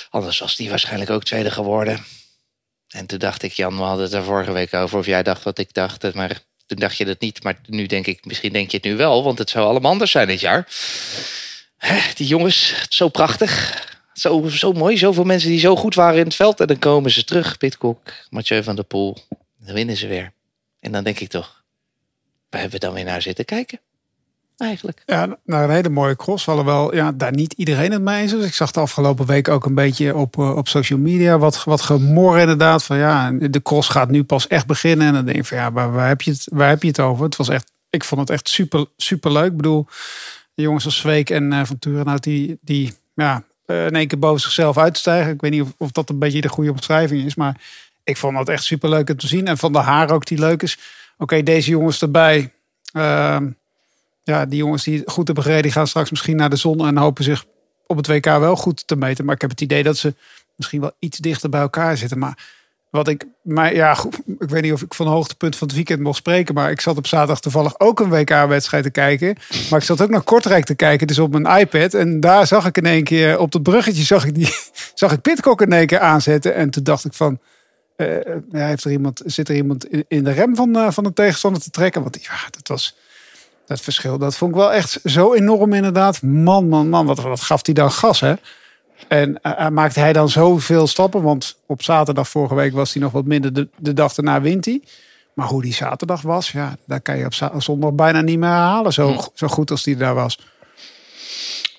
Anders was die waarschijnlijk ook tweede geworden. En toen dacht ik, Jan, we hadden het er vorige week over. Of jij dacht wat ik dacht, maar toen dacht je dat niet. Maar nu denk ik, misschien denk je het nu wel, want het zou allemaal anders zijn dit jaar. Die jongens, zo prachtig. Zo, zo mooi, zoveel mensen die zo goed waren in het veld. En dan komen ze terug, Pitcock, Mathieu van der Poel. Dan winnen ze weer. En dan denk ik toch, waar hebben we dan weer naar zitten kijken? Eigenlijk. Ja, naar een hele mooie cross. Alhoewel ja, daar niet iedereen het mee eens is. Ik zag de afgelopen week ook een beetje op, eh, op social media wat, wat gemor inderdaad. Van ja, de cross gaat nu pas echt beginnen. En dan denk ik van ja, waar, waar, heb, je het, waar heb je het over? Het was echt, ik vond het echt super, super leuk. Ik bedoel, jongens als Zweek en eh, Van Turenhout die, die ja, eh, in één keer boven zichzelf uitstijgen. Ik weet niet of, of dat een beetje de goede omschrijving is. Maar ik vond het echt super leuk om te zien. En van de haar ook die leuk is. Oké, deze jongens erbij. Ehm, ja, die jongens die het goed hebben gereden, die gaan straks misschien naar de zon en hopen zich op het WK wel goed te meten. Maar ik heb het idee dat ze misschien wel iets dichter bij elkaar zitten. Maar wat ik, maar ja, ik weet niet of ik van het hoogtepunt van het weekend mocht spreken. Maar ik zat op zaterdag toevallig ook een WK-wedstrijd te kijken. Maar ik zat ook naar Kortrijk te kijken, dus op mijn iPad. En daar zag ik in één keer op het bruggetje zag ik, die, <laughs> zag ik Pitcock in één keer aanzetten. En toen dacht ik van, ja, heeft er iemand, zit er iemand in, in de rem van, eh, van de tegenstander te trekken? Want ja, dat was dat verschil. Dat vond ik wel echt zo enorm inderdaad. Man, man, man, wat, wat gaf hij dan gas, hè? En eh, maakte hij dan zoveel stappen? Want op zaterdag vorige week was hij nog wat minder. De, de dag daarna wint hij. Maar hoe die zaterdag was, ja, daar kan je op zondag bijna niet meer herhalen. Zo, zo goed als die daar was.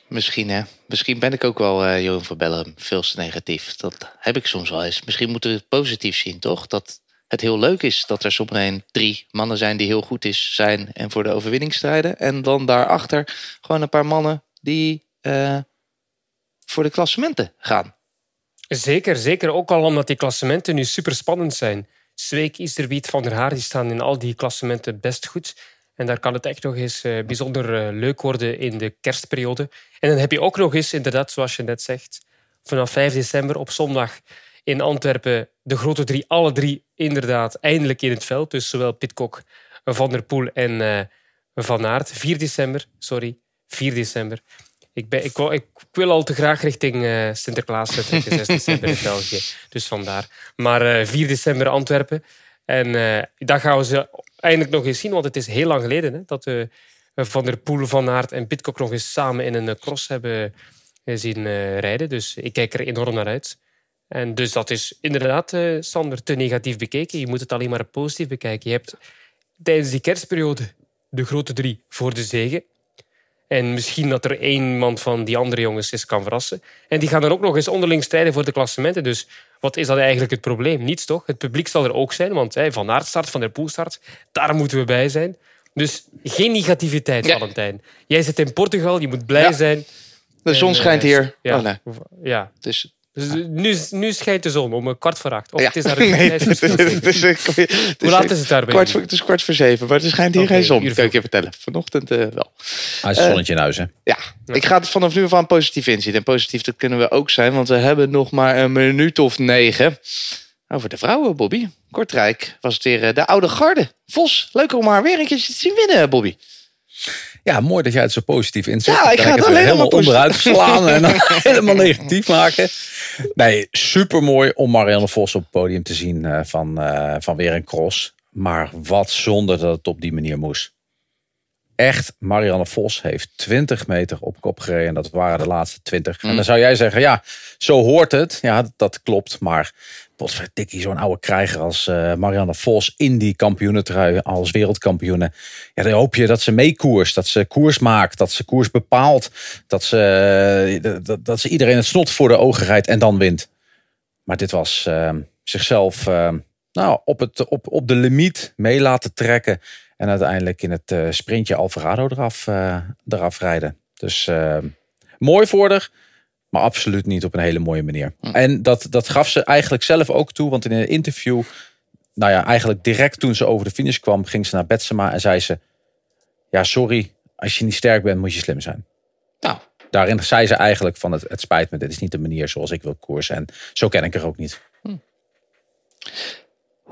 Misschien hè. Misschien ben ik ook wel Jeroen van Bellem veel te negatief. Dat heb ik soms wel eens. Misschien moeten we het positief zien, toch? Dat het heel leuk is dat er zometeen drie mannen zijn die heel goed is, zijn en voor de overwinning strijden. En dan daarachter gewoon een paar mannen die eh, voor de klassementen gaan. Zeker, zeker. Ook al omdat die klassementen nu super spannend zijn. Zweek, Isterwiet, Van der Haar, die staan in al die klassementen best goed. En daar kan het echt nog eens eh, bijzonder eh, leuk worden in de kerstperiode. En dan heb je ook nog eens, inderdaad, zoals je net zegt, vanaf 5 december op zondag in Antwerpen de grote drie, alle drie inderdaad eindelijk in het veld. Dus zowel Pitcock, Van der Poel en eh, Van Aert. 4 december, sorry, 4 december. Ik, ben, ik, ik wil al te graag richting eh, Sinterklaas vertrekken, 6 december in België. Dus vandaar. Maar eh 4 december Antwerpen. En dat gaan we ze eindelijk nog eens zien, want het is heel lang geleden hè, dat we Van der Poel, Van Aert en Pitcock nog eens samen in een cross hebben zien rijden. Dus ik kijk er enorm naar uit. En dus dat is inderdaad, eh, Sander, te negatief bekeken. Je moet het alleen maar positief bekijken. Je hebt tijdens die kerstperiode de grote drie voor de zegen. En misschien dat er één man van die andere jongens is kan verrassen. En die gaan dan ook nog eens onderling strijden voor de klassementen. Dus wat is dan eigenlijk het probleem? Niets toch? Het publiek zal er ook zijn, want Van Aert start, Van der Poel start. Daar moeten we bij zijn. Dus geen negativiteit, Ja. Valentijn. Jij zit in Portugal, je moet blij Ja. zijn. De zon En, schijnt eh, hier. Ja. Oh, nee. ja. Dus, Dus nu, nu schijnt de zon om een kwart voor acht. Of ja. het is daar <laughs> nee, nee, het is, het is, het Hoe laat is het daar bij kwart, jullie? voor, het is kwart voor zeven, maar er schijnt hier geen zon. Kan ik je vertellen. Vanochtend eh, wel. Hij is een zonnetje in huis, hè? Ja, ik ga het vanaf nu af aan positief inzien. En positief, dat kunnen we ook zijn, want we hebben nog maar een minuut of negen. Over de vrouwen, Bobby. Kortrijk was het weer eh, de oude garde. Vos, leuk om haar weer een keertje te zien winnen, Bobby. Ja, mooi dat jij het zo positief inzet. Ja, ik ga het alleen helemaal onderuit slaan en dan <laughs> <laughs> helemaal negatief maken. Nee, super mooi om Marianne Vos op het podium te zien eh, van, eh, van weer een cross. Maar wat zonde dat het op die manier moest. Echt, Marianne Vos heeft 20 meter op kop gereden. En dat waren de laatste 20. En dan zou jij zeggen, ja, zo hoort het. Ja, dat klopt. Maar potverdikkie, zo'n oude krijger als eh, Marianne Vos in die kampioenentrui als wereldkampioene. Ja, dan hoop je dat ze meekoerst, dat ze koers maakt, dat ze koers bepaalt. Dat ze, eh, dat, dat ze iedereen het snot voor de ogen rijdt en dan wint. Maar dit was eh, zichzelf eh, nou, op, het, op, op de limiet mee laten trekken. En uiteindelijk in het eh, sprintje Alvarado eraf, eraf rijden. Dus eh, mooi voor. Maar absoluut niet op een hele mooie manier. En dat, dat gaf ze eigenlijk zelf ook toe. Want in een interview, nou ja, eigenlijk direct toen ze over de finish kwam, ging ze naar Betsema en zei ze: Ja, sorry, als je niet sterk bent, moet je slim zijn. Nou, Daarin zei ze eigenlijk van het, het spijt me, dit is niet de manier zoals ik wil koersen. En zo ken ik er ook niet.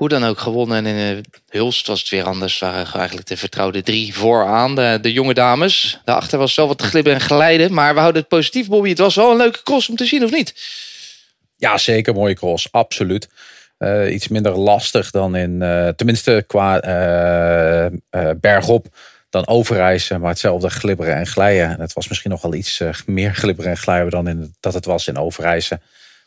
Hoe dan ook gewonnen. En in eh, Hulst was het weer anders. waren eigenlijk de vertrouwde drie vooraan. De, de jonge dames. Daarachter was wel wat glibben en glijden. Maar we houden het positief, Bobby. Het was wel een leuke cross om te zien, of niet? Ja, zeker mooie cross, absoluut. Eh, iets minder lastig dan in, eh, tenminste qua bergop dan overreizen, maar hetzelfde glibberen en glijden. En het was misschien nog wel iets meer glibberen en glijden dan in, dat het was in overreizen.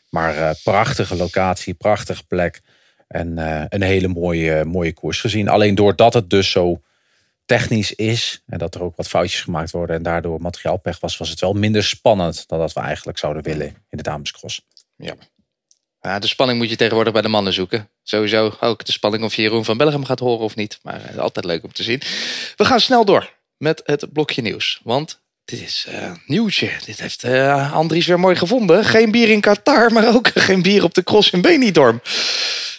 Maar prachtige locatie, prachtige plek en eh, een hele mooie, mooie koers gezien. Alleen doordat het dus zo technisch is en dat er ook wat foutjes gemaakt worden en daardoor materiaalpech was, was het wel minder spannend dan dat we eigenlijk zouden willen in de damescross. Ja, de spanning moet je tegenwoordig bij de mannen zoeken. Sowieso ook de spanning of je Jeroen van Bellegem gaat horen of niet. Maar altijd leuk om te zien. We gaan snel door met het blokje nieuws. Want dit is eh nieuwtje. Dit heeft eh, Andries weer mooi gevonden. Geen bier in Qatar, maar ook <laughs> geen bier op de cross in Benidorm.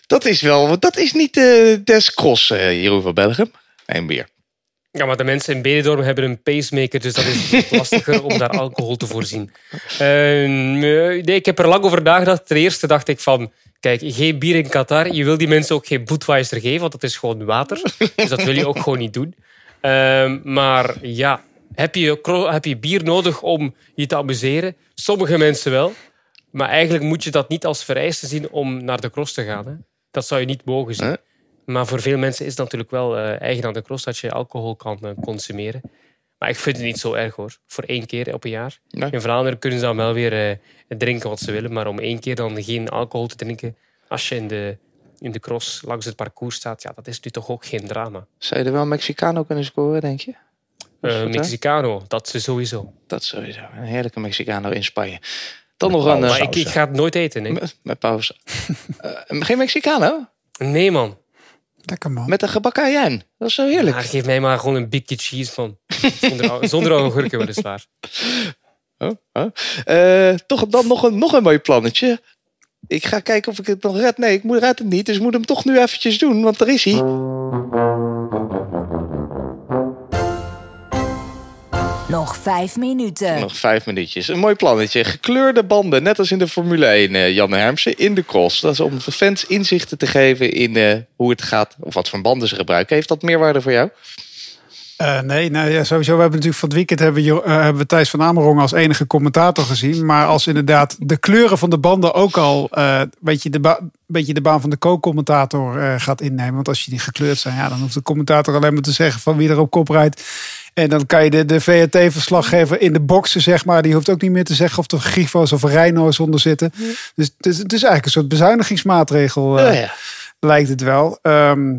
Dat is wel, dat is niet eh des cross, eh, Jeroen van Bellegem. Geen bier. Ja, maar de mensen in Benidorm hebben een pacemaker, dus dat is <laughs> lastiger om daar alcohol te voorzien. Eh, nee, ik heb er lang over nagedacht. Ten eerste dacht ik van, kijk, geen bier in Qatar. Je wil die mensen ook geen Budweiser geven, want dat is gewoon water. Dus dat wil je ook gewoon niet doen. Ehm, maar ja, heb je, heb je bier nodig om je te amuseren? Sommige mensen wel. Maar eigenlijk moet je dat niet als vereiste zien om naar de cross te gaan. Hè? Dat zou je niet mogen zien. Maar voor veel mensen is het natuurlijk wel eh, eigen aan de cross dat je alcohol kan eh, consumeren. Maar ik vind het niet zo erg hoor. Voor één keer op een jaar. Nee. In Vlaanderen kunnen ze dan wel weer eh, drinken wat ze willen. Maar om één keer dan geen alcohol te drinken als je in de, in de cross langs het parcours staat, ja, dat is nu toch ook geen drama. Zou je er wel Mexicano kunnen scoren, denk je? Eh? Mexicano, dat is sowieso. Dat sowieso. Een heerlijke Mexicano in Spanje. Dan nog een... eh, Maar ik, ik ga het nooit eten. Nee, met, met pauze. <laughs> Eh, geen Mexicano? nee man. Lekker man. Met een gebakken ajuin. Dat is zo heerlijk. Ja, geef mij maar gewoon een bikje cheese man. Zonder, <laughs> zonder augurken weliswaar. Oh, oh. Eh, toch dan nog een, nog een mooi plannetje. Ik ga kijken of ik het nog red. Nee, ik moet- red het niet. Dus ik moet hem toch nu eventjes doen, want daar is hij. Nog vijf minuten. Nog vijf minuutjes. Een mooi plannetje. Gekleurde banden, net als in de Formule 1, eh, Jan Hermsen, in de cross. Dat is om fans inzichten te geven in eh, hoe het gaat, of wat voor banden ze gebruiken. Heeft dat meerwaarde voor jou? Eh, nee, nou ja, sowieso. We hebben natuurlijk van het weekend hebben, eh, hebben we Thijs van Amerong als enige commentator gezien. Maar als inderdaad de kleuren van de banden ook al eh, een beetje de, beetje de baan van de co-commentator gaat innemen. Want als je die gekleurd zijn, ja, dan hoeft de commentator alleen maar te zeggen van wie er op kop rijdt. En dan kan je de, de VRT-verslaggever in de boxen, zeg maar, die hoeft ook niet meer te zeggen of er Grifo's of Reino's onder zitten. Dus het is, het is eigenlijk een soort bezuinigingsmaatregel. eh, Ja, lijkt het wel. Ehm,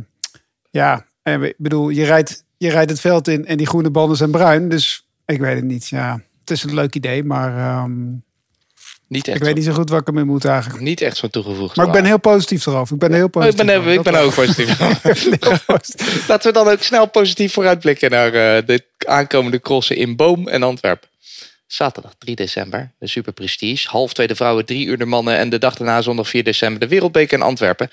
ja, en ik bedoel, je rijdt, je rijdt het veld in en die groene banden zijn bruin. Dus ik weet het niet. Ja, het is een leuk idee, maar ehm, Niet echt, ik weet niet zo goed wat ik ermee moet eigenlijk. niet echt zo'n toegevoegd Maar ik ben heel positief erover. Ik ben heel Oh, ik positief. ben, ik ben ook <laughs> positief. Laten we dan ook snel positief vooruitblikken naar eh, de aankomende crossen in Boom en Antwerpen. Zaterdag 3 december, de Super Prestige. Half twee de vrouwen, drie uur de mannen. En de dag daarna, zondag 4 december, de Wereldbeker in Antwerpen.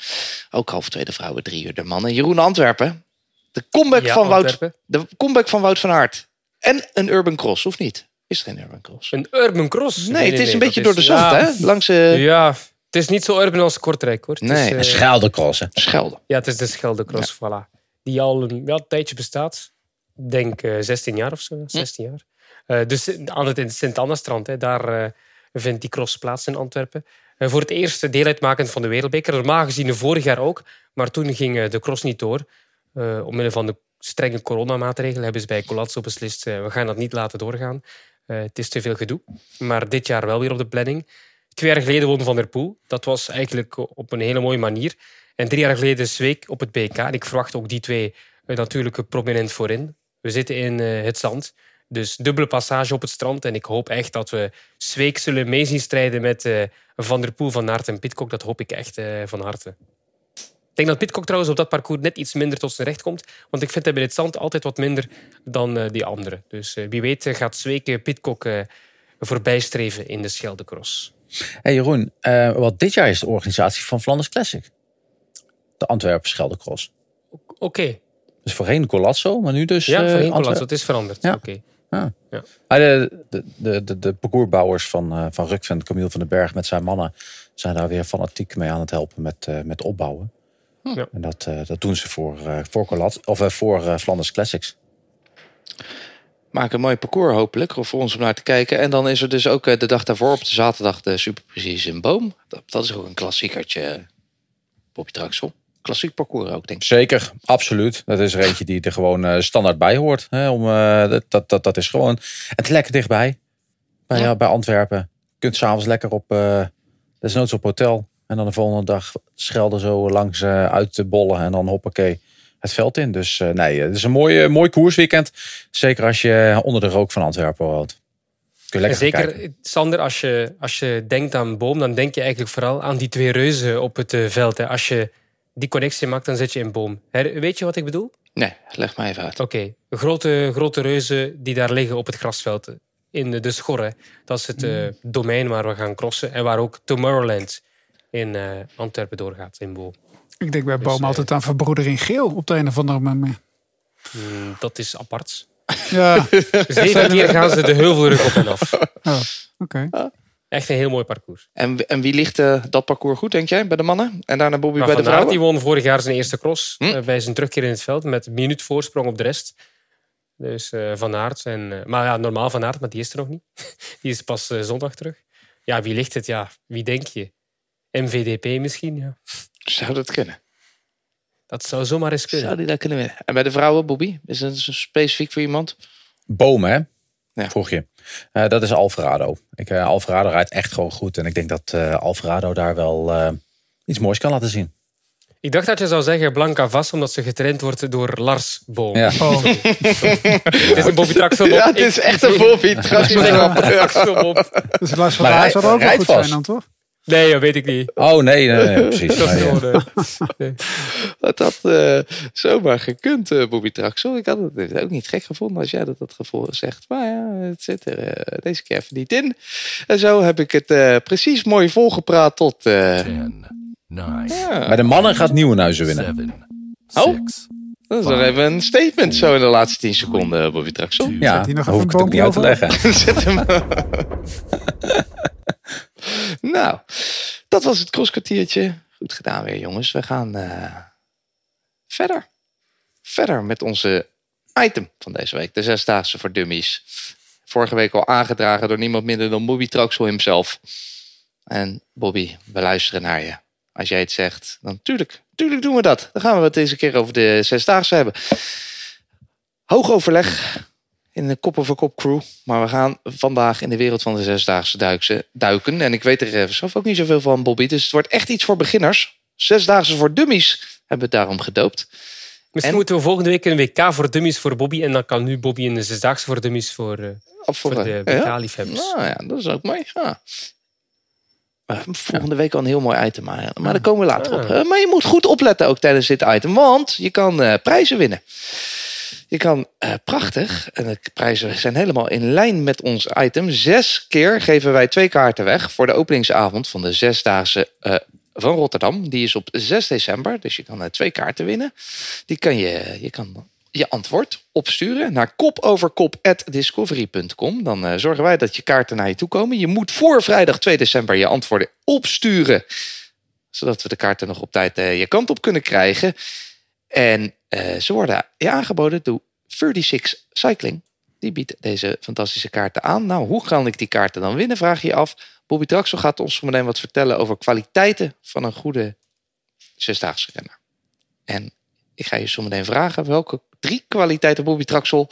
Ook half twee de vrouwen, drie uur de mannen. Jeroen Antwerpen. De comeback, Ja, van, Wout, de comeback van Wout van Aert. En een Urban Cross, of niet? Is er geen Urban Cross? Een urban cross? Nee, het is een beetje door de is- zand, ja, hè? Langs eh Ja, het is niet zo urban als Kortrijk, hoor. Het Nee, is, eh, Een Scheldecrossen. Schelde. Ja, het is de Scheldecross, voilà. Die al een ja, tijdje bestaat. Ik denk eh 16 jaar of zo, 16 jaar. Eh, dus aan het Sint-Anna-strand, hè, daar eh, vindt die cross plaats in Antwerpen. Eh, voor het eerst deel uitmakend van de Wereldbeker. Normaal gezien de vorig jaar ook, maar toen ging eh, de cross niet door. Eh omwille van de strenge coronamaatregelen hebben ze bij Colazzo beslist, eh, we gaan dat niet laten doorgaan. Eh, het is te veel gedoe. Maar dit jaar wel weer op de planning. Twee jaar geleden won Van der Poel. Dat was eigenlijk op een hele mooie manier. En drie jaar geleden Zweek op het BK. En ik verwacht ook die twee natuurlijk prominent voorin. We zitten in het zand. Dus dubbele passage op het strand. En ik hoop echt dat we Zweek zullen mee zien strijden met Van der Poel, Van Aert en Pitcock. Dat hoop ik echt van harte. Ik denk dat Pitcock trouwens op dat parcours net iets minder tot zijn recht komt. Want ik vind hem in het zand altijd wat minder dan eh, die anderen. Dus eh, wie weet eh, gaat Zweek eh, Pitcock voorbijstreven in de Scheldecross. Hey Jeroen, wat dit jaar is de organisatie van Flanders Classic. De Antwerpen Scheldecross. Oké, Dus voorheen Colazzo, maar nu dus ja, Colazzo. Antwerpen. Het is veranderd. Ja. Oké. Ah, de, de, de, de, de parcoursbouwers van, van Rukven, Camille van den Berg met zijn mannen, zijn daar weer fanatiek mee aan het helpen met, met opbouwen. Ja. En dat, eh, dat doen ze voor, eh voor, Colat, of, eh, voor Flanders Classics. Maak een mooi parcours hopelijk voor ons om naar te kijken. En dan is er dus ook de dag daarvoor op de zaterdag de Super Precies in Boom. Dat, dat is ook een klassiekertje. Bobby Traxel. Klassiek parcours ook, denk ik. Zeker, absoluut. Dat is er eentje die er gewoon standaard bij hoort. Hè, om, dat, dat, dat, dat is gewoon. Het is lekker dichtbij. Bij, Ja. bij Antwerpen. Je kunt s'avonds lekker op. eh desnoods op hotel. En dan de volgende dag schelden zo langs eh, uit de bollen. En dan hoppakee het veld in. Dus eh, nee, het is een mooi, eh, mooi koersweekend. Zeker als je onder de rook van Antwerpen woont. Kun je lekker zeker, kijken. Sander, als je, als je denkt aan Boom, dan denk je eigenlijk vooral aan die twee reuzen op het eh, veld. Hè. Als je die connectie maakt, dan zit je in Boom. Her- Weet je wat ik bedoel? Nee, leg maar even uit. Oké, grote, grote reuzen die daar liggen op het grasveld. In de, de Schorre. Dat is het eh, domein waar we gaan crossen. En waar ook Tomorrowland in eh, Antwerpen doorgaat, in Boom. Ik denk bij Dus, Boom eh, altijd aan verbroedering geel op de een of andere manier. Hmm, dat is apart. Ja, <laughs> Zeven keer gaan ze de heuvelrug op en af. <laughs> oh, oké. Echt een heel mooi parcours. En, en wie ligt eh, dat parcours goed, denk jij, bij de mannen? En daarna Bobby Maar bij de Van Aert vrouwen? die won vorig jaar zijn eerste cross Hm. eh, bij zijn terugkeer in het veld met een minuut voorsprong op de rest. Dus eh, Van Aert. En, eh, maar ja, normaal Van Aert, maar die is er nog niet. <laughs> Die is pas zondag terug. Ja, wie ligt het? Ja, wie denk je? MVDP misschien? Ja. Zou dat kunnen? Dat zou zomaar eens kunnen. Zou die dat kunnen winnen? En bij de vrouwen, Bobby? Is dat zo specifiek voor iemand? Bomen, hè? Ja. Vroeg je. Eh, dat is Alvarado. Ik, eh, Alvarado rijdt echt gewoon goed. En ik denk dat eh, Alvarado daar wel eh, iets moois kan laten zien. Ik dacht dat je zou zeggen Blanca Vas, omdat ze getraind wordt door Lars Boom. Ja. Oh, Het is een Bobby Traxel Ja, het is echt een Bobby. Traxel op. dus Lars van zou er ook wel goed zijn dan, toch? Nee, dat weet ik niet. Oh nee, nee, nee, <laughs> precies. Dat is Nee, ja. gewoon, Dat had eh, zomaar gekund, eh, Bobby Traxel. Ik had het ook niet gek gevonden als jij dat had gevoel zegt. Maar ja, het zit er eh, deze keer even niet in. En zo heb ik het eh, precies mooi volgepraat tot... eh, 10, 9, ja, Bij de mannen gaat Nieuwenhuizen winnen. 7, Oh. 6, dat is nog even een statement zo in de laatste 10 seconden, Bobby Traxel. Ja, Zet nog hoef ik even het ook niet uit te leggen. <laughs> Zet hem. <laughs> nou, dat was het crosskwartiertje. Goed gedaan weer, jongens. We gaan eh, verder. Verder met onze item van deze week. De Zesdaagse voor Dummies. Vorige week al aangedragen door niemand minder dan Bobby Traxel himself. En Bobby, we luisteren naar je. Als jij het zegt, dan tuurlijk, tuurlijk doen we dat. Dan gaan we het deze keer over de Zesdaagse hebben. Hoog overleg in de kop over kop crew. Maar we gaan vandaag in de wereld van de zesdaagse duikse- duiken. En ik weet er eh, zelf ook niet zoveel van, Bobby. Dus het wordt echt iets voor beginners. Zesdaagse voor dummies hebben we het daarom gedoopt. Misschien En- moeten we volgende week een WK voor dummies voor Bobby. En dan kan nu Bobby een zesdaagse voor dummies voor, eh, voor de ja? WK-liefhebbers. Nou ja, dat is ook mooi. Ja. Maar Volgende week al een heel mooi item. Maar, maar daar komen we later op. Ah. Eh, Maar je moet goed opletten ook tijdens dit item. Want je kan eh, prijzen winnen. Je kan eh, prachtig, en de prijzen zijn helemaal in lijn met ons item. Zes keer geven wij twee kaarten weg voor de openingsavond van de Zesdaagse eh, van Rotterdam. Die is op 6 december, dus je kan eh, twee kaarten winnen. Die kan je, je kan je antwoord opsturen naar kopoverkop.discovery.com. Dan eh, zorgen wij dat je kaarten naar je toe komen. Je moet voor vrijdag 2 december je antwoorden opsturen. Zodat we de kaarten nog op tijd eh, je kant op kunnen krijgen. En eh, ze worden je aangeboden door 36 Cycling. Die biedt deze fantastische kaarten aan. Nou, hoe kan ik die kaarten dan winnen, vraag je je af. Bobby Traxel gaat ons meteen wat vertellen over kwaliteiten van een goede zesdaagse renner. En ik ga je zo meteen vragen welke drie kwaliteiten Bobby Traxel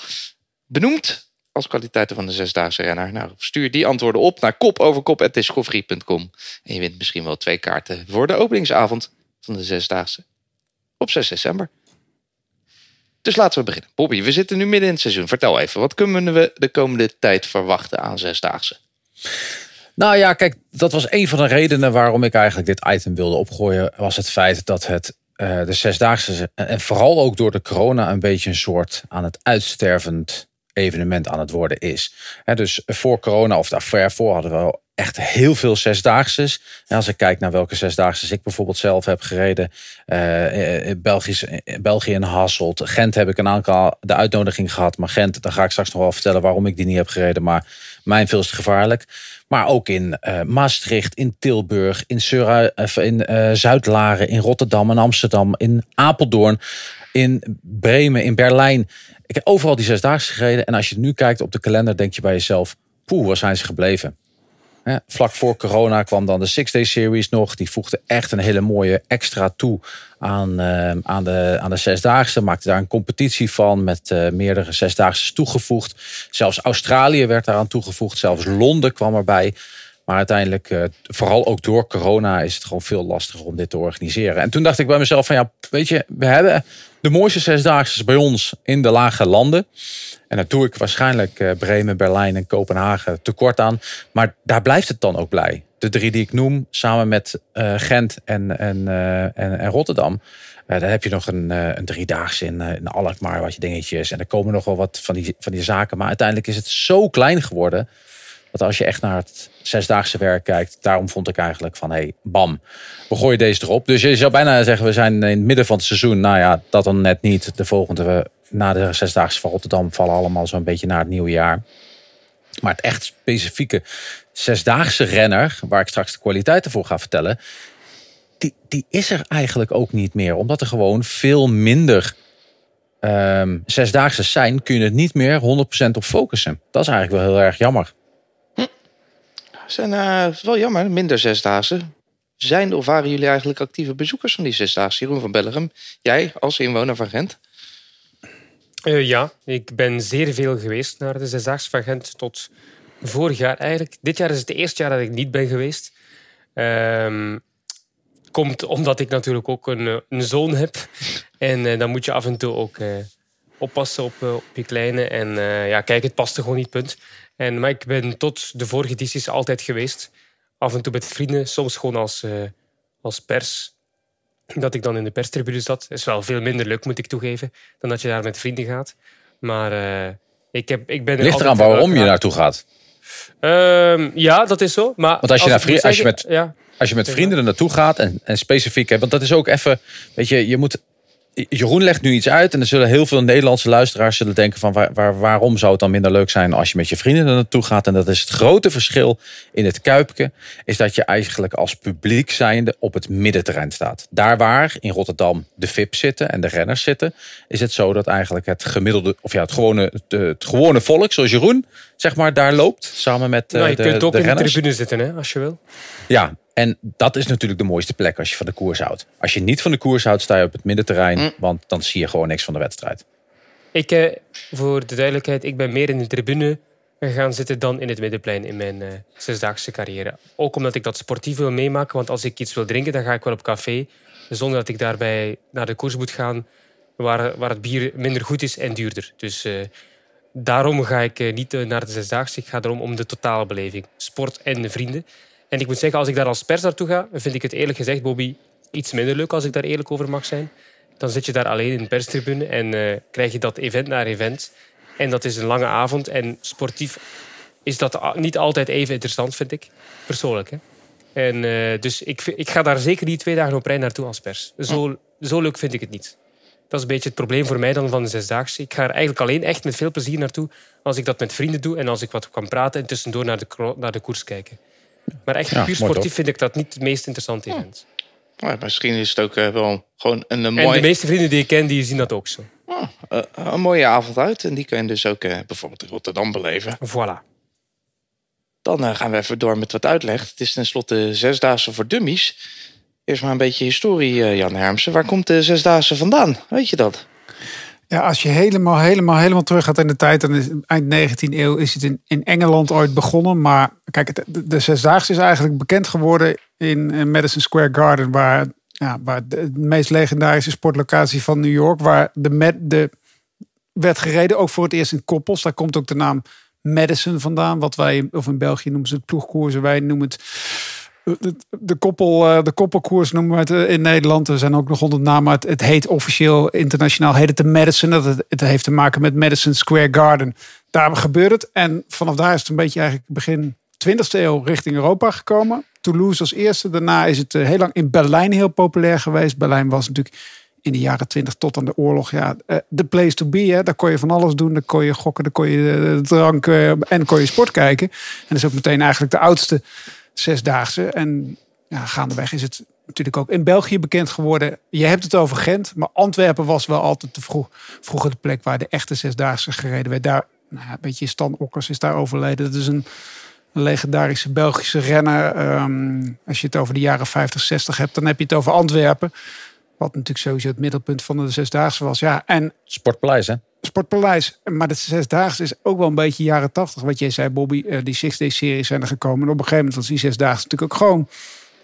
benoemt als kwaliteiten van de zesdaagse renner. Nou, stuur die antwoorden op naar kopoverkop.discovery.com. En je wint misschien wel twee kaarten voor de openingsavond van de zesdaagse op 6 december. Dus laten we beginnen. Bobby, we zitten nu midden in het seizoen. Vertel even, wat kunnen we de komende tijd verwachten aan zesdaagse? Nou ja, kijk, dat was een van de redenen waarom ik eigenlijk dit item wilde opgooien. Was het feit dat het eh, de zesdaagse, en vooral ook door de corona, een beetje een soort aan het uitstervend evenement aan het worden is. Dus voor corona of daar ver voor hadden we echt heel veel zesdaagses. En als ik kijk naar welke zesdaagses ik bijvoorbeeld zelf heb gereden. eh, eh, eh, België en Hasselt. Gent heb ik een aantal de uitnodiging gehad. Maar Gent, daar ga ik straks nog wel vertellen waarom ik die niet heb gereden. Maar mijn veel te gevaarlijk. Maar ook in eh, Maastricht, in Tilburg, in, Sura, of in eh, Zuid-Laren, in Rotterdam, in Amsterdam, in Apeldoorn, in Bremen, in Berlijn. Ik heb overal die zesdaagse gereden. En als je nu kijkt op de kalender, denk je bij jezelf: poeh, waar zijn ze gebleven? Vlak voor corona kwam dan de Six Day Series nog. Die voegde echt een hele mooie extra toe aan, eh, aan, de, aan de zesdaagse. Maakte daar een competitie van met eh, meerdere zesdaagse toegevoegd. Zelfs Australië werd daaraan toegevoegd. Zelfs Londen kwam erbij. Maar uiteindelijk, eh, vooral ook door corona, is het gewoon veel lastiger om dit te organiseren. En toen dacht ik bij mezelf van ja, weet je, we hebben de mooiste zesdaagse bij ons in de lage landen. En daar doe ik waarschijnlijk eh, Bremen, Berlijn en Kopenhagen tekort aan. Maar daar blijft het dan ook blij. De drie die ik noem, samen met eh, Gent en, en, en, Rotterdam. Eh, dan heb je nog een, een driedaagse in, in Alkmaar, wat je dingetjes. En er komen nog wel wat van die, van die zaken. Maar uiteindelijk is het zo klein geworden. Dat als je echt naar het zesdaagse werk kijkt. Daarom vond ik eigenlijk van, hé, hey, bam. We gooien deze erop. Dus je zou bijna zeggen, we zijn in het midden van het seizoen. Nou ja, dat dan net niet. De volgende, na de zesdaagse van Rotterdam, vallen allemaal zo'n beetje naar het nieuwe jaar. Maar het echt specifieke zesdaagse renner, waar ik straks de kwaliteiten voor ga vertellen, die, die is er eigenlijk ook niet meer. Omdat er gewoon veel minder ehm zesdaagse zijn, kun je het niet meer 100% op focussen. Dat is eigenlijk wel heel erg jammer. Zijn eh, wel jammer, minder zesdaagse. Zijn of waren jullie eigenlijk actieve bezoekers van die zesdaagse? Jeroen van Bellegem, jij als inwoner van Gent? Eh, ja, ik ben zeer veel geweest naar de Zesdaagse van Gent tot vorig jaar eigenlijk. Dit jaar is het eerste jaar dat ik niet ben geweest. Ehm, komt omdat ik natuurlijk ook een, eh, een zoon heb. En dan moet je af en toe ook oppassen op, eh, op je kleine. En eh, ja, kijk, het paste gewoon niet, punt. En, maar ik ben tot de vorige edities altijd geweest. af en toe met vrienden, soms gewoon als, eh, als pers. Dat ik dan in de perstribune zat. is wel veel minder leuk, moet ik toegeven, dan dat je daar met vrienden gaat. Maar eh, ik, heb, ik ben er Ligt eraan waarom je naartoe gaat. Ehm, ja, dat is zo. Maar Want als je, naar als je met, ja, als je met vrienden er naartoe gaat en, en specifiek, hè, want dat is ook even, weet je, je moet. Jeroen legt nu iets uit en er zullen heel veel Nederlandse luisteraars zullen denken van waar, waar- waarom zou het dan minder leuk zijn als je met je vrienden er naartoe gaat. En dat is het grote verschil in het Kuipke, is dat je eigenlijk als publiek zijnde op het middenterrein staat. Daar waar in Rotterdam de VIP zitten en de renners zitten, is het zo dat eigenlijk het gemiddelde, of ja, het gewone, het, gewone volk, zoals Jeroen, zeg maar, daar loopt samen met eh, nou, je de, kunt ook de in de renners. tribune zitten, hè, als je wil. Ja, en dat is natuurlijk de mooiste plek als je van de koers houdt. Als je niet van de koers houdt, sta je op het middenterrein. Mm. Want dan zie je gewoon niks van de wedstrijd. Ik, eh, voor de duidelijkheid, ik ben meer in de tribune gaan zitten dan in het middenplein in mijn eh, zesdaagse carrière. Ook omdat ik dat sportief wil meemaken. Want als ik iets wil drinken, dan ga ik wel op café. Zonder dat ik daarbij naar de koers moet gaan waar, waar het bier minder goed is en duurder. Dus eh, daarom ga ik niet naar de zesdaagse. Ik ga erom om de totale beleving. Sport en de vrienden. En ik moet zeggen, als ik daar als pers naartoe ga, vind ik het eerlijk gezegd, Bobby, iets minder leuk als ik daar eerlijk over mag zijn. Dan zit je daar alleen in de perstribune en eh, krijg je dat event naar event. En dat is een lange avond. En sportief is dat niet altijd even interessant, vind ik. Persoonlijk. Hè? En, eh, dus ik, ik ga daar zeker niet twee dagen op rij naartoe als pers. Zo, zo leuk vind ik het niet. Dat is een beetje het probleem voor mij dan van de Zesdaagse. Ik ga er eigenlijk alleen echt met veel plezier naartoe als ik dat met vrienden doe en als ik wat kan praten en tussendoor naar de, naar de koers kijken. Maar echt Ja, puur sportief vind ik dat niet het meest interessante event. Maar misschien is het ook eh, wel gewoon een, een, En de meeste vrienden die ik ken, die zien dat ook zo. eh, een mooie avond uit. En die kun je dus ook eh, bijvoorbeeld in Rotterdam beleven. Voilà. Dan gaan we even door met wat uitleg. Het is tenslotte Zesdaagse voor Dummies. Eerst maar een beetje historie, Jan Hermsen. Waar komt de Zesdaagse vandaan? Weet je dat? Ja, als je helemaal, helemaal, helemaal terug gaat in de tijd, dan is eind 19e eeuw is het in, in Engeland ooit begonnen. Maar kijk, de, de Zesdaagse is eigenlijk bekend geworden in, Madison Square Garden, waar, ja, waar de, de meest legendarische sportlocatie van New York, waar de, Met- de werd gereden, ook voor het eerst in koppels. Daar komt ook de naam Madison vandaan, wat wij, of in België noemen ze het ploegkoersen, wij noemen het de, de, koppel, eh, de koppelkoers noemen we het eh, in Nederland. Er zijn ook nog honderd namen. Het, het heet officieel internationaal heet het de Madison. Dat het, het heeft te maken met Madison Square Garden. Daar gebeurt het. En vanaf daar is het een beetje eigenlijk begin 20e eeuw richting Europa gekomen. Toulouse als eerste. Daarna is het eh, heel lang in Berlijn heel populair geweest. Berlijn was natuurlijk in de jaren 20 tot aan de oorlog. Ja, de place to be. Hè. Daar kon je van alles doen. Daar kon je gokken, daar kon je drank en kon je sport kijken. En dat is ook meteen eigenlijk de oudste zesdaagse. En ja, gaandeweg is het natuurlijk ook in België bekend geworden. Je hebt het over Gent, maar Antwerpen was wel altijd te vroeg, vroeger de plek waar de echte zesdaagse gereden werd. Daar, nou, een beetje Stan Okkers is daar overleden. Dat is een, een legendarische Belgische renner. Ehm, als je het over de jaren 50, 60 hebt, dan heb je het over Antwerpen. Wat natuurlijk sowieso het middelpunt van de zesdaagse was. Ja, en Sportpaleis, hè? Sportpaleis. Maar de Zesdaagse is ook wel een beetje jaren tachtig. Wat jij zei, Bobby, eh, die Six Day series zijn er gekomen. En op een gegeven moment was die Zesdaagse natuurlijk ook gewoon...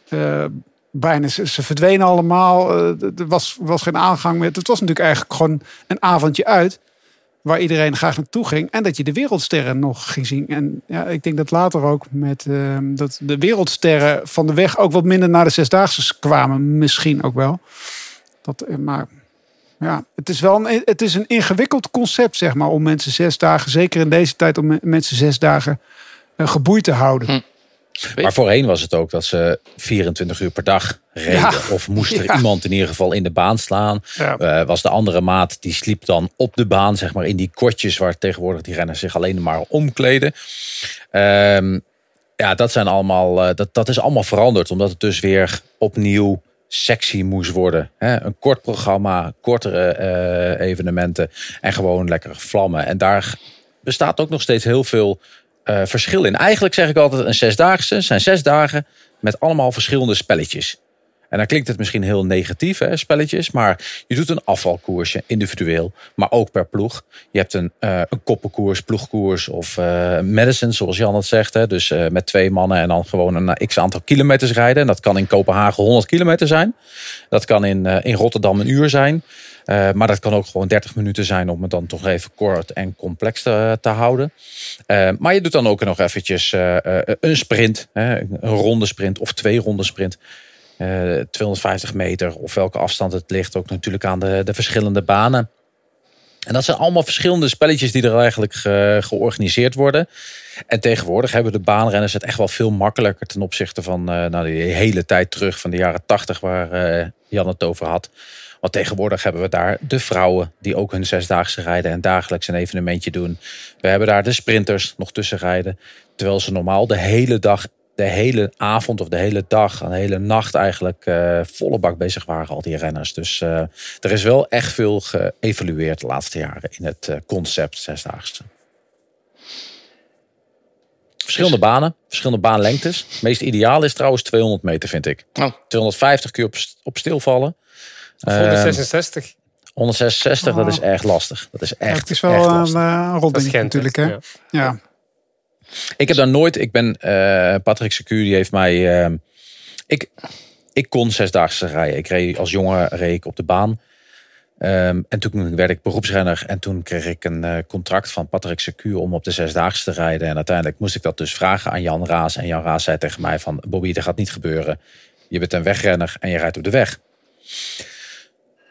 eh, bijna, ze, ze verdwenen allemaal. Eh, er was, was geen aangang meer. Het was natuurlijk eigenlijk gewoon een avondje uit... waar iedereen graag naartoe ging. En dat je de wereldsterren nog ging zien. En ja, ik denk dat later ook met... eh, dat de wereldsterren van de weg ook wat minder naar de Zesdaagse kwamen. Misschien ook wel. Dat, eh, maar ja, het is wel een, het is een ingewikkeld concept, zeg maar, om mensen zes dagen, zeker in deze tijd, om me- mensen zes dagen eh, geboeid te houden. Hm. Maar voorheen was het ook dat ze 24 uur per dag reden. Ja. Of moest er Ja. iemand in ieder geval in de baan slaan. Ja. Eh, was de andere maat die sliep dan op de baan, zeg maar in die kortjes waar tegenwoordig die renners zich alleen maar omkleden. Ehm, ja, dat zijn allemaal, eh, dat, dat is allemaal veranderd, omdat het dus weer opnieuw sexy moest worden. Hè? Een kort programma, kortere eh, evenementen en gewoon lekkere vlammen. En daar bestaat ook nog steeds heel veel eh, verschil in. Eigenlijk zeg ik altijd een zesdaagse zijn zes dagen met allemaal verschillende spelletjes. En dan klinkt het misschien heel negatief, hè, spelletjes. Maar je doet een afvalkoersje individueel, maar ook per ploeg. Je hebt een, uh, een koppenkoers, ploegkoers of uh, medicine, zoals Jan het zegt. Hè. Dus uh, met twee mannen en dan gewoon een x aantal kilometers rijden. En dat kan in Kopenhagen 100 kilometer zijn. Dat kan in, in Rotterdam een uur zijn. Maar dat kan ook gewoon 30 minuten zijn om het dan toch even kort en complex te, te houden. Maar je doet dan ook nog eventjes een sprint, hè, een ronde sprint of twee ronde sprint. 250 meter of welke afstand het ligt, ook natuurlijk aan de, de verschillende banen. En dat zijn allemaal verschillende spelletjes die er eigenlijk ge, georganiseerd worden. En tegenwoordig hebben de baanrenners het echt wel veel makkelijker ten opzichte van nou, die hele tijd terug van de jaren 80 waar Jan het over had. Want tegenwoordig hebben we daar de vrouwen die ook hun zesdaagse rijden en dagelijks een evenementje doen. We hebben daar de sprinters nog tussen rijden. Terwijl ze normaal de hele dag, de hele avond of de hele dag, de hele nacht eigenlijk uh, volle bak bezig waren, al die renners. Dus uh, er is wel echt veel geëvalueerd de laatste jaren in het uh, concept zesdaagse. Verschillende banen, verschillende baanlengtes. Het meest ideaal is trouwens 200 meter, vind ik. Oh. 250 kun je op, op stilvallen. 166. 166, Oh. dat is echt lastig. Dat is echt, Ja, het is wel echt een uh, Gent, natuurlijk. Hè? ja. Ja. Ik heb daar nooit, ik ben, eh, Patrick Secuur, die heeft mij, eh, ik, ik kon zesdaagse rijden. Ik reed als jongen reed ik op de baan. Ehm, en toen werd ik beroepsrenner en toen kreeg ik een eh, contract van Patrick Secuur om op de zesdaagse te rijden. En uiteindelijk moest ik dat dus vragen aan Jan Raas. En Jan Raas zei tegen mij van, Bobby, dat gaat niet gebeuren. Je bent een wegrenner en je rijdt op de weg.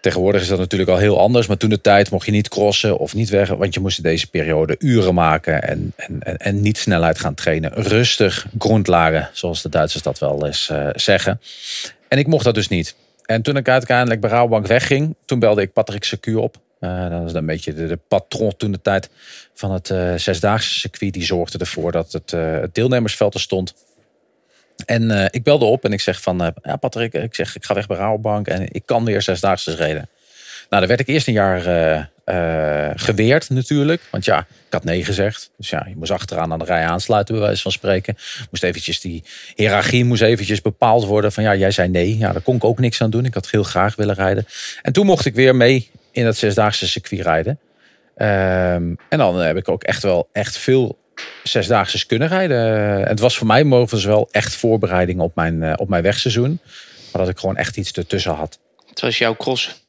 Tegenwoordig is dat natuurlijk al heel anders. Maar toen de tijd mocht je niet crossen of niet weg. Want je moest in deze periode uren maken. En, en, en, niet snelheid gaan trainen. Rustig, grondlagen, zoals de Duitsers dat wel eens uh, zeggen. En ik mocht dat dus niet. En toen ik uiteindelijk bij Rabobank wegging. Toen belde ik Patrick Secuur op. Uh, dat was een beetje de, patron toen de tijd van het uh, zesdaagse circuit. Die zorgde ervoor dat het, het deelnemersveld er stond. En uh, ik belde op en ik zeg van, uh, ja Patrick, ik zeg ik ga weg bij Rabobank en ik kan weer zesdaagse reden. Nou, daar werd ik eerst een jaar uh, geweerd natuurlijk, want ja, ik had nee gezegd. Dus ja, je moest achteraan aan de rij aansluiten bij wijze van spreken. Moest eventjes die hiërarchie moest eventjes bepaald worden van ja, jij zei nee. Ja, daar kon ik ook niks aan doen. Ik had heel graag willen rijden. En toen mocht ik weer mee in het zesdaagse circuit rijden. Um, en dan heb ik ook echt wel echt veel zesdaagse kunnen rijden. Het was voor mij mogelijk wel echt voorbereiding op mijn, op mijn wegseizoen. Maar dat ik gewoon echt iets ertussen had. Het was jouw cross.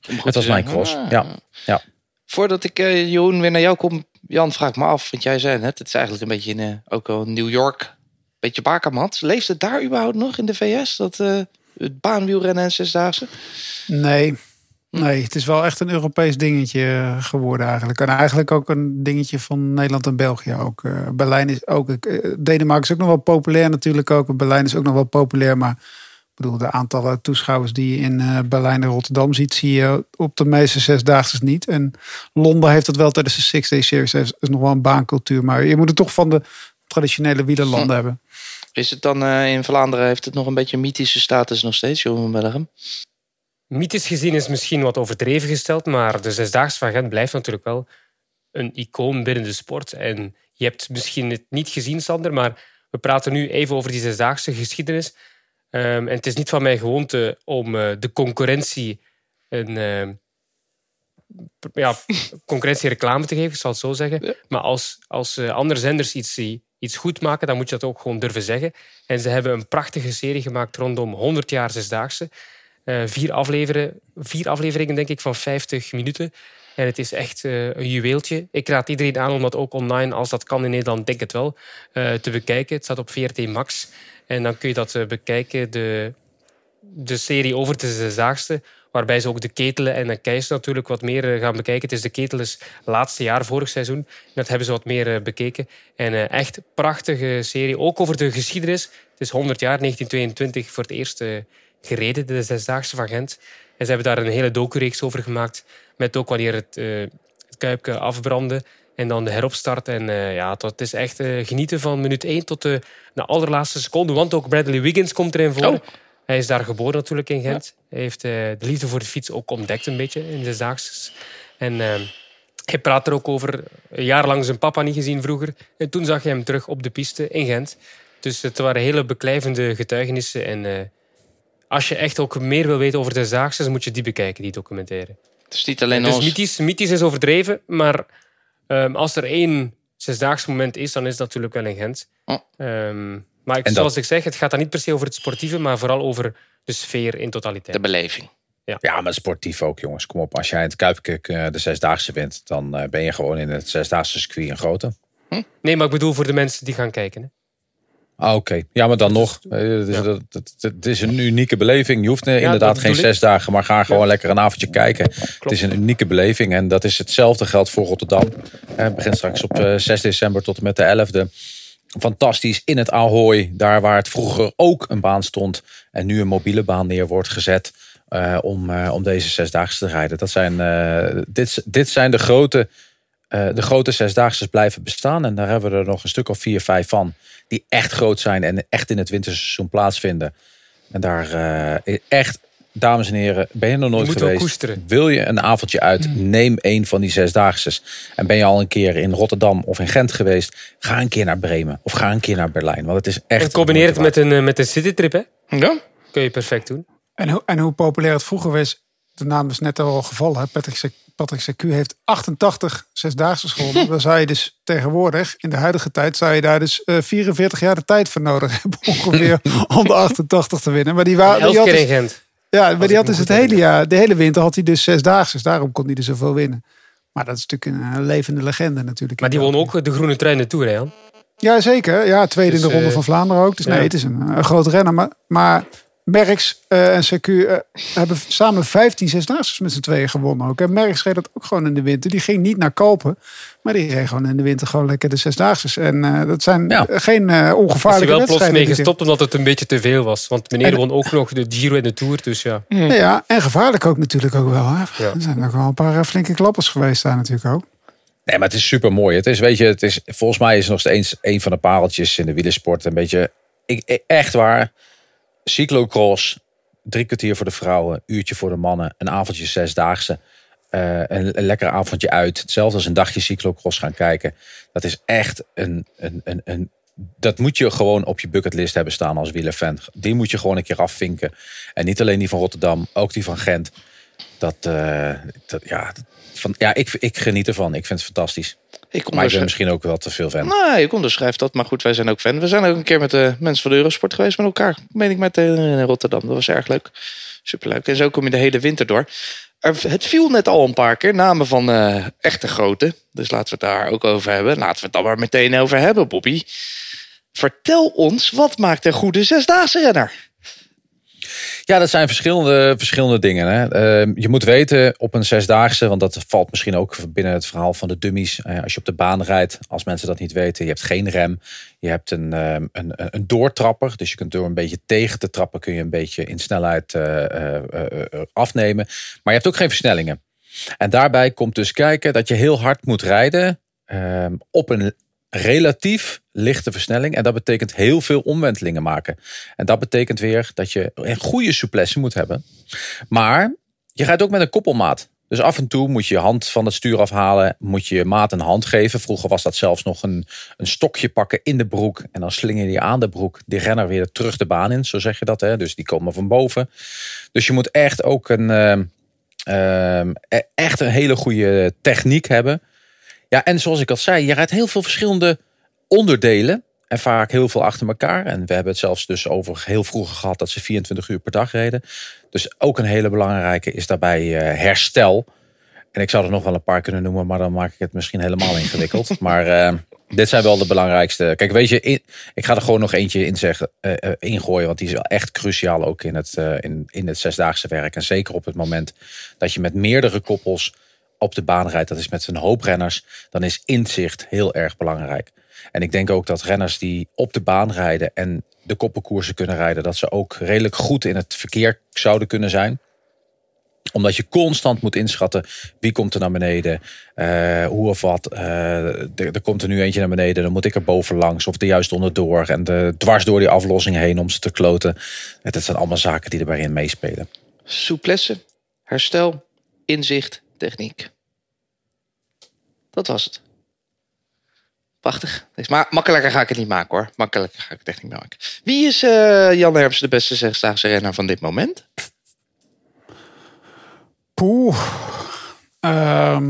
Het was mijn cross, ah. ja. ja. Voordat ik, uh, Jeroen, weer naar jou kom. Jan, vraag me af, want jij zei net... het is eigenlijk een beetje in, uh, ook al New York... beetje bakermat. Leeft het daar überhaupt nog in de VS? Dat uh, het baanwielrennen en zesdaagse? Nee, Nee, het is wel echt een Europees dingetje geworden eigenlijk. En eigenlijk ook een dingetje van Nederland en België ook. Uh, Berlijn is ook... Uh, Denemarken is ook nog wel populair natuurlijk ook. Berlijn is ook nog wel populair, maar... Ik bedoel, de aantallen toeschouwers die je in uh, Berlijn en Rotterdam ziet... zie je op de meeste zesdaagse niet. En Londen heeft dat wel tijdens de Six Day Series. is, is nog wel een baancultuur. Maar je moet het toch van de traditionele wielerlanden hm. hebben. Is het dan in Vlaanderen... heeft het nog een beetje mythische status nog steeds, Johan Bellegem? Mythisch gezien is misschien wat overdreven gesteld, maar de Zesdaagse van Gent blijft natuurlijk wel een icoon binnen de sport. En je hebt misschien het niet gezien, Sander, maar we praten nu even over die Zesdaagse geschiedenis. Um, en het is niet van mijn gewoonte om uh, de concurrentie een uh, ja, <laughs> concurrentie reclame te geven, ik zal het zo zeggen. Ja. Maar als, als uh, andere zenders iets, iets goed maken, dan moet je dat ook gewoon durven zeggen. En ze hebben een prachtige serie gemaakt rondom 100 jaar Zesdaagse. Uh, vier, afleveren, vier afleveringen, denk ik, van 50 minuten. En het is echt uh, een juweeltje. Ik raad iedereen aan om dat ook online, als dat kan in Nederland, denk het wel, uh, te bekijken. Het staat op VRT Max. En dan kun je dat bekijken, de, de serie over de Zesdaagste. Waarbij ze ook de ketelen en de keis natuurlijk wat meer gaan bekijken. Het is de ketels laatste jaar, vorig seizoen. Dat hebben ze wat meer bekeken. En echt prachtige serie, ook over de geschiedenis. Het is 100 jaar, 1922, voor het eerst gereden, de Zesdaagse van Gent. En ze hebben daar een hele docureeks over gemaakt. Met ook wanneer het, uh, het Kuipke afbrandde. En dan de heropstart. En uh, ja, het is echt uh, genieten van minuut 1 tot de, de allerlaatste seconde. Want ook Bradley Wiggins komt erin voor. Oh. Hij is daar geboren natuurlijk in Gent. Ja. Hij heeft de liefde voor de fiets ook ontdekt een beetje in de Zesdaagse. En hij praat er ook over. Een jaar lang zijn papa niet gezien vroeger. En toen zag je hem terug op de piste in Gent. Dus het waren hele beklijvende getuigenissen. En als je echt ook meer wil weten over de Zesdaagse, dan moet je die bekijken, die documentaire. Het is niet alleen Dus ons. mythisch, mythisch is overdreven, maar ehm, als er één zesdaagse moment is, dan is het natuurlijk wel in Gent. Oh. Ehm, maar ik, dat- zoals ik zeg, het gaat dan niet per se over het sportieve, maar vooral over de sfeer in totaliteit. De beleving. Ja, maar sportief ook, jongens. Kom op, als jij in het Kuipkik eh, de Zesdaagse wint, dan eh, ben je gewoon in het Zesdaagse circuit een grote. Nee, maar ik bedoel voor de mensen die gaan kijken. Hè. Ah, Oké, ja, maar dan nog. eh, Het is, Ja. het is een unieke beleving. Je hoeft eh, inderdaad geen ik. zes dagen, maar ga gewoon lekker een avondje kijken. Het is een unieke beleving en dat is hetzelfde geldt voor Rotterdam. Eh, Het begint straks op eh, 6 december tot en met de 11e. Fantastisch in het Ahoy, daar waar het vroeger ook een baan stond en nu een mobiele baan neer wordt gezet eh, om, eh, om deze zesdaagse te rijden. Dat zijn, eh, dit, dit zijn de grote, eh, de grote zesdaagse blijven bestaan en daar hebben we er nog een stuk of vier, vijf van die echt groot zijn en echt in het winterseizoen plaatsvinden. En daar eh, echt, dames en heren, ben je nog nooit geweest? koesteren. Wil je een avondje uit? Neem een van die zesdaagses. En ben je al een keer in Rotterdam of in Gent geweest? Ga een keer naar Bremen of ga een keer naar Berlijn. Want het is echt. En combineer het met een, eh, met een citytrip, hè? Ja? Kun je perfect doen. En, hoe- en hoe populair het vroeger was, de naam is net al gevallen. Patrick, Patrick Secu heeft 88 zesdaagse gewonnen. Dan zou je dus tegenwoordig, in de huidige tijd, zou je daar dus eh, 44 jaar de tijd voor nodig hebben ongeveer <laughs> om de 88 te winnen. Maar die, wa- die Elf had keer dus, in ja, maar die had dus het hele jaar, de hele winter had hij dus zesdaagse. Dus daarom kon hij er zoveel winnen. Maar dat is natuurlijk een, levende legende natuurlijk. Maar die won ook de Groene Trui in de Tour, hè? Ja, zeker. Ja, tweede Dus, in de Ronde eh, van Vlaanderen ook. Dus ja. nee, het is een, een groot renner. Maar, maar Merckx eh, en CQ eh, hebben samen 15 zesdaagses met z'n tweeën gewonnen ook. En Merckx reed dat ook gewoon in de winter. Die ging niet naar Kalpen, maar die reed gewoon in de winter gewoon lekker de zesdaagses. En eh, dat zijn Ja. eh, geen eh, Is hij ongevaarlijke wel plots wedstrijden. mee gestopt omdat het een beetje te veel was. Want meneer En- won ook nog de Giro en de Tour, dus ja. Ja, en gevaarlijk ook natuurlijk ook wel. Hè. Ja. Er zijn ook wel een paar flinke klappers geweest daar natuurlijk ook. Nee, maar het is super mooi. Het is, weet je, het is, volgens mij is het nog steeds een van de pareltjes in de wielersport. Een beetje, ik, echt waar. Cyclocross, drie kwartier voor de vrouwen, uurtje voor de mannen, een avondje zesdaagse. eh, een, een lekker avondje uit. Hetzelfde als een dagje cyclocross gaan kijken. Dat is echt een, een, een, een. Dat moet je gewoon op je bucketlist hebben staan als wielerfan. Die moet je gewoon een keer afvinken. En niet alleen die van Rotterdam, ook die van Gent. Dat, eh, dat ja, van, ja ik, ik geniet ervan. Ik vind het fantastisch. Ik Maar ik ben onderschrijf, misschien ook wel te veel fan. nee, ik onderschrijf dat. Maar goed, wij zijn ook fan. We zijn ook een keer met de mensen van de Eurosport geweest met elkaar. Meen ik met eh, in Rotterdam. Dat was erg leuk. Superleuk. En zo kom je de hele winter door. Het viel net al een paar keer. Namen van eh, echte grote. Dus laten we het daar ook over hebben. Laten we het dan maar meteen over hebben, Bobby. Vertel ons, wat maakt een goede zesdaagse renner? Ja, dat zijn verschillende, verschillende dingen. Hè. Ehm, je moet weten op een zesdaagse, want dat valt misschien ook binnen het verhaal van de dummies. Eh, als je op de baan rijdt, als mensen dat niet weten, je hebt geen rem. Je hebt een, ehm, een, een, een doortrapper, dus je kunt door een beetje tegen te trappen, kun je een beetje in snelheid eh, eh, afnemen. Maar je hebt ook geen versnellingen. En daarbij komt dus kijken dat je heel hard moet rijden ehm, op een relatief lichte versnelling. En dat betekent heel veel omwentelingen maken. En dat betekent weer dat je een goede souplesse moet hebben. Maar je rijdt ook met een koppelmaat. Dus af en toe moet je je hand van het stuur afhalen. Moet je maat een hand geven. Vroeger was dat zelfs nog een, een stokje pakken in de broek. En dan slinger je aan de broek de renner weer terug de baan in. Zo zeg je dat. Hè? Dus die komen van boven. Dus je moet echt ook een, ehm, ehm, e- echt een hele goede techniek hebben. Ja, en zoals ik al zei, je rijdt heel veel verschillende onderdelen. En vaak heel veel achter elkaar. En we hebben het zelfs dus over heel vroeger gehad dat ze 24 uur per dag reden. Dus ook een hele belangrijke is daarbij eh, herstel. En ik zou er nog wel een paar kunnen noemen, maar dan maak ik het misschien helemaal <laughs> ingewikkeld. maar eh, dit zijn wel de belangrijkste. Kijk, weet je, in- ik ga er gewoon nog eentje in zeggen, eh, ingooien. Want die is wel echt cruciaal ook in het, in, in het zesdaagse werk. En zeker op het moment dat je met meerdere koppels op de baan rijdt. Dat is met een hoop renners. Dan is inzicht heel erg belangrijk. En ik denk ook dat renners die op de baan rijden en de koppelkoersen kunnen rijden, dat ze ook redelijk goed in het verkeer zouden kunnen zijn omdat je constant moet inschatten wie komt er naar beneden, eh, hoe of wat. eh, er, er komt er nu eentje naar beneden, dan moet ik er boven langs of er juist onderdoor en de, dwars door die aflossing heen om ze te kloten. Dat zijn allemaal zaken die erbij in meespelen. Souplesse, herstel, inzicht, techniek. Dat was het. Prachtig. Maar makkelijker ga ik het niet maken hoor. Makkelijker ga ik het echt niet maken. Wie is eh, Jan Hermsen de beste zesdaagse renner van dit moment? Poeh. Ehm,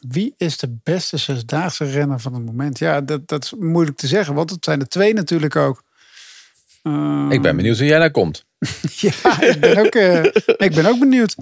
wie is de beste zesdaagse renner van het moment? Ja, dat, dat is moeilijk te zeggen, want het zijn er twee natuurlijk ook. Ehm, Ik ben benieuwd hoe jij daar komt. <laughs> Ja, ik ben ook, eh, ik ben ook benieuwd.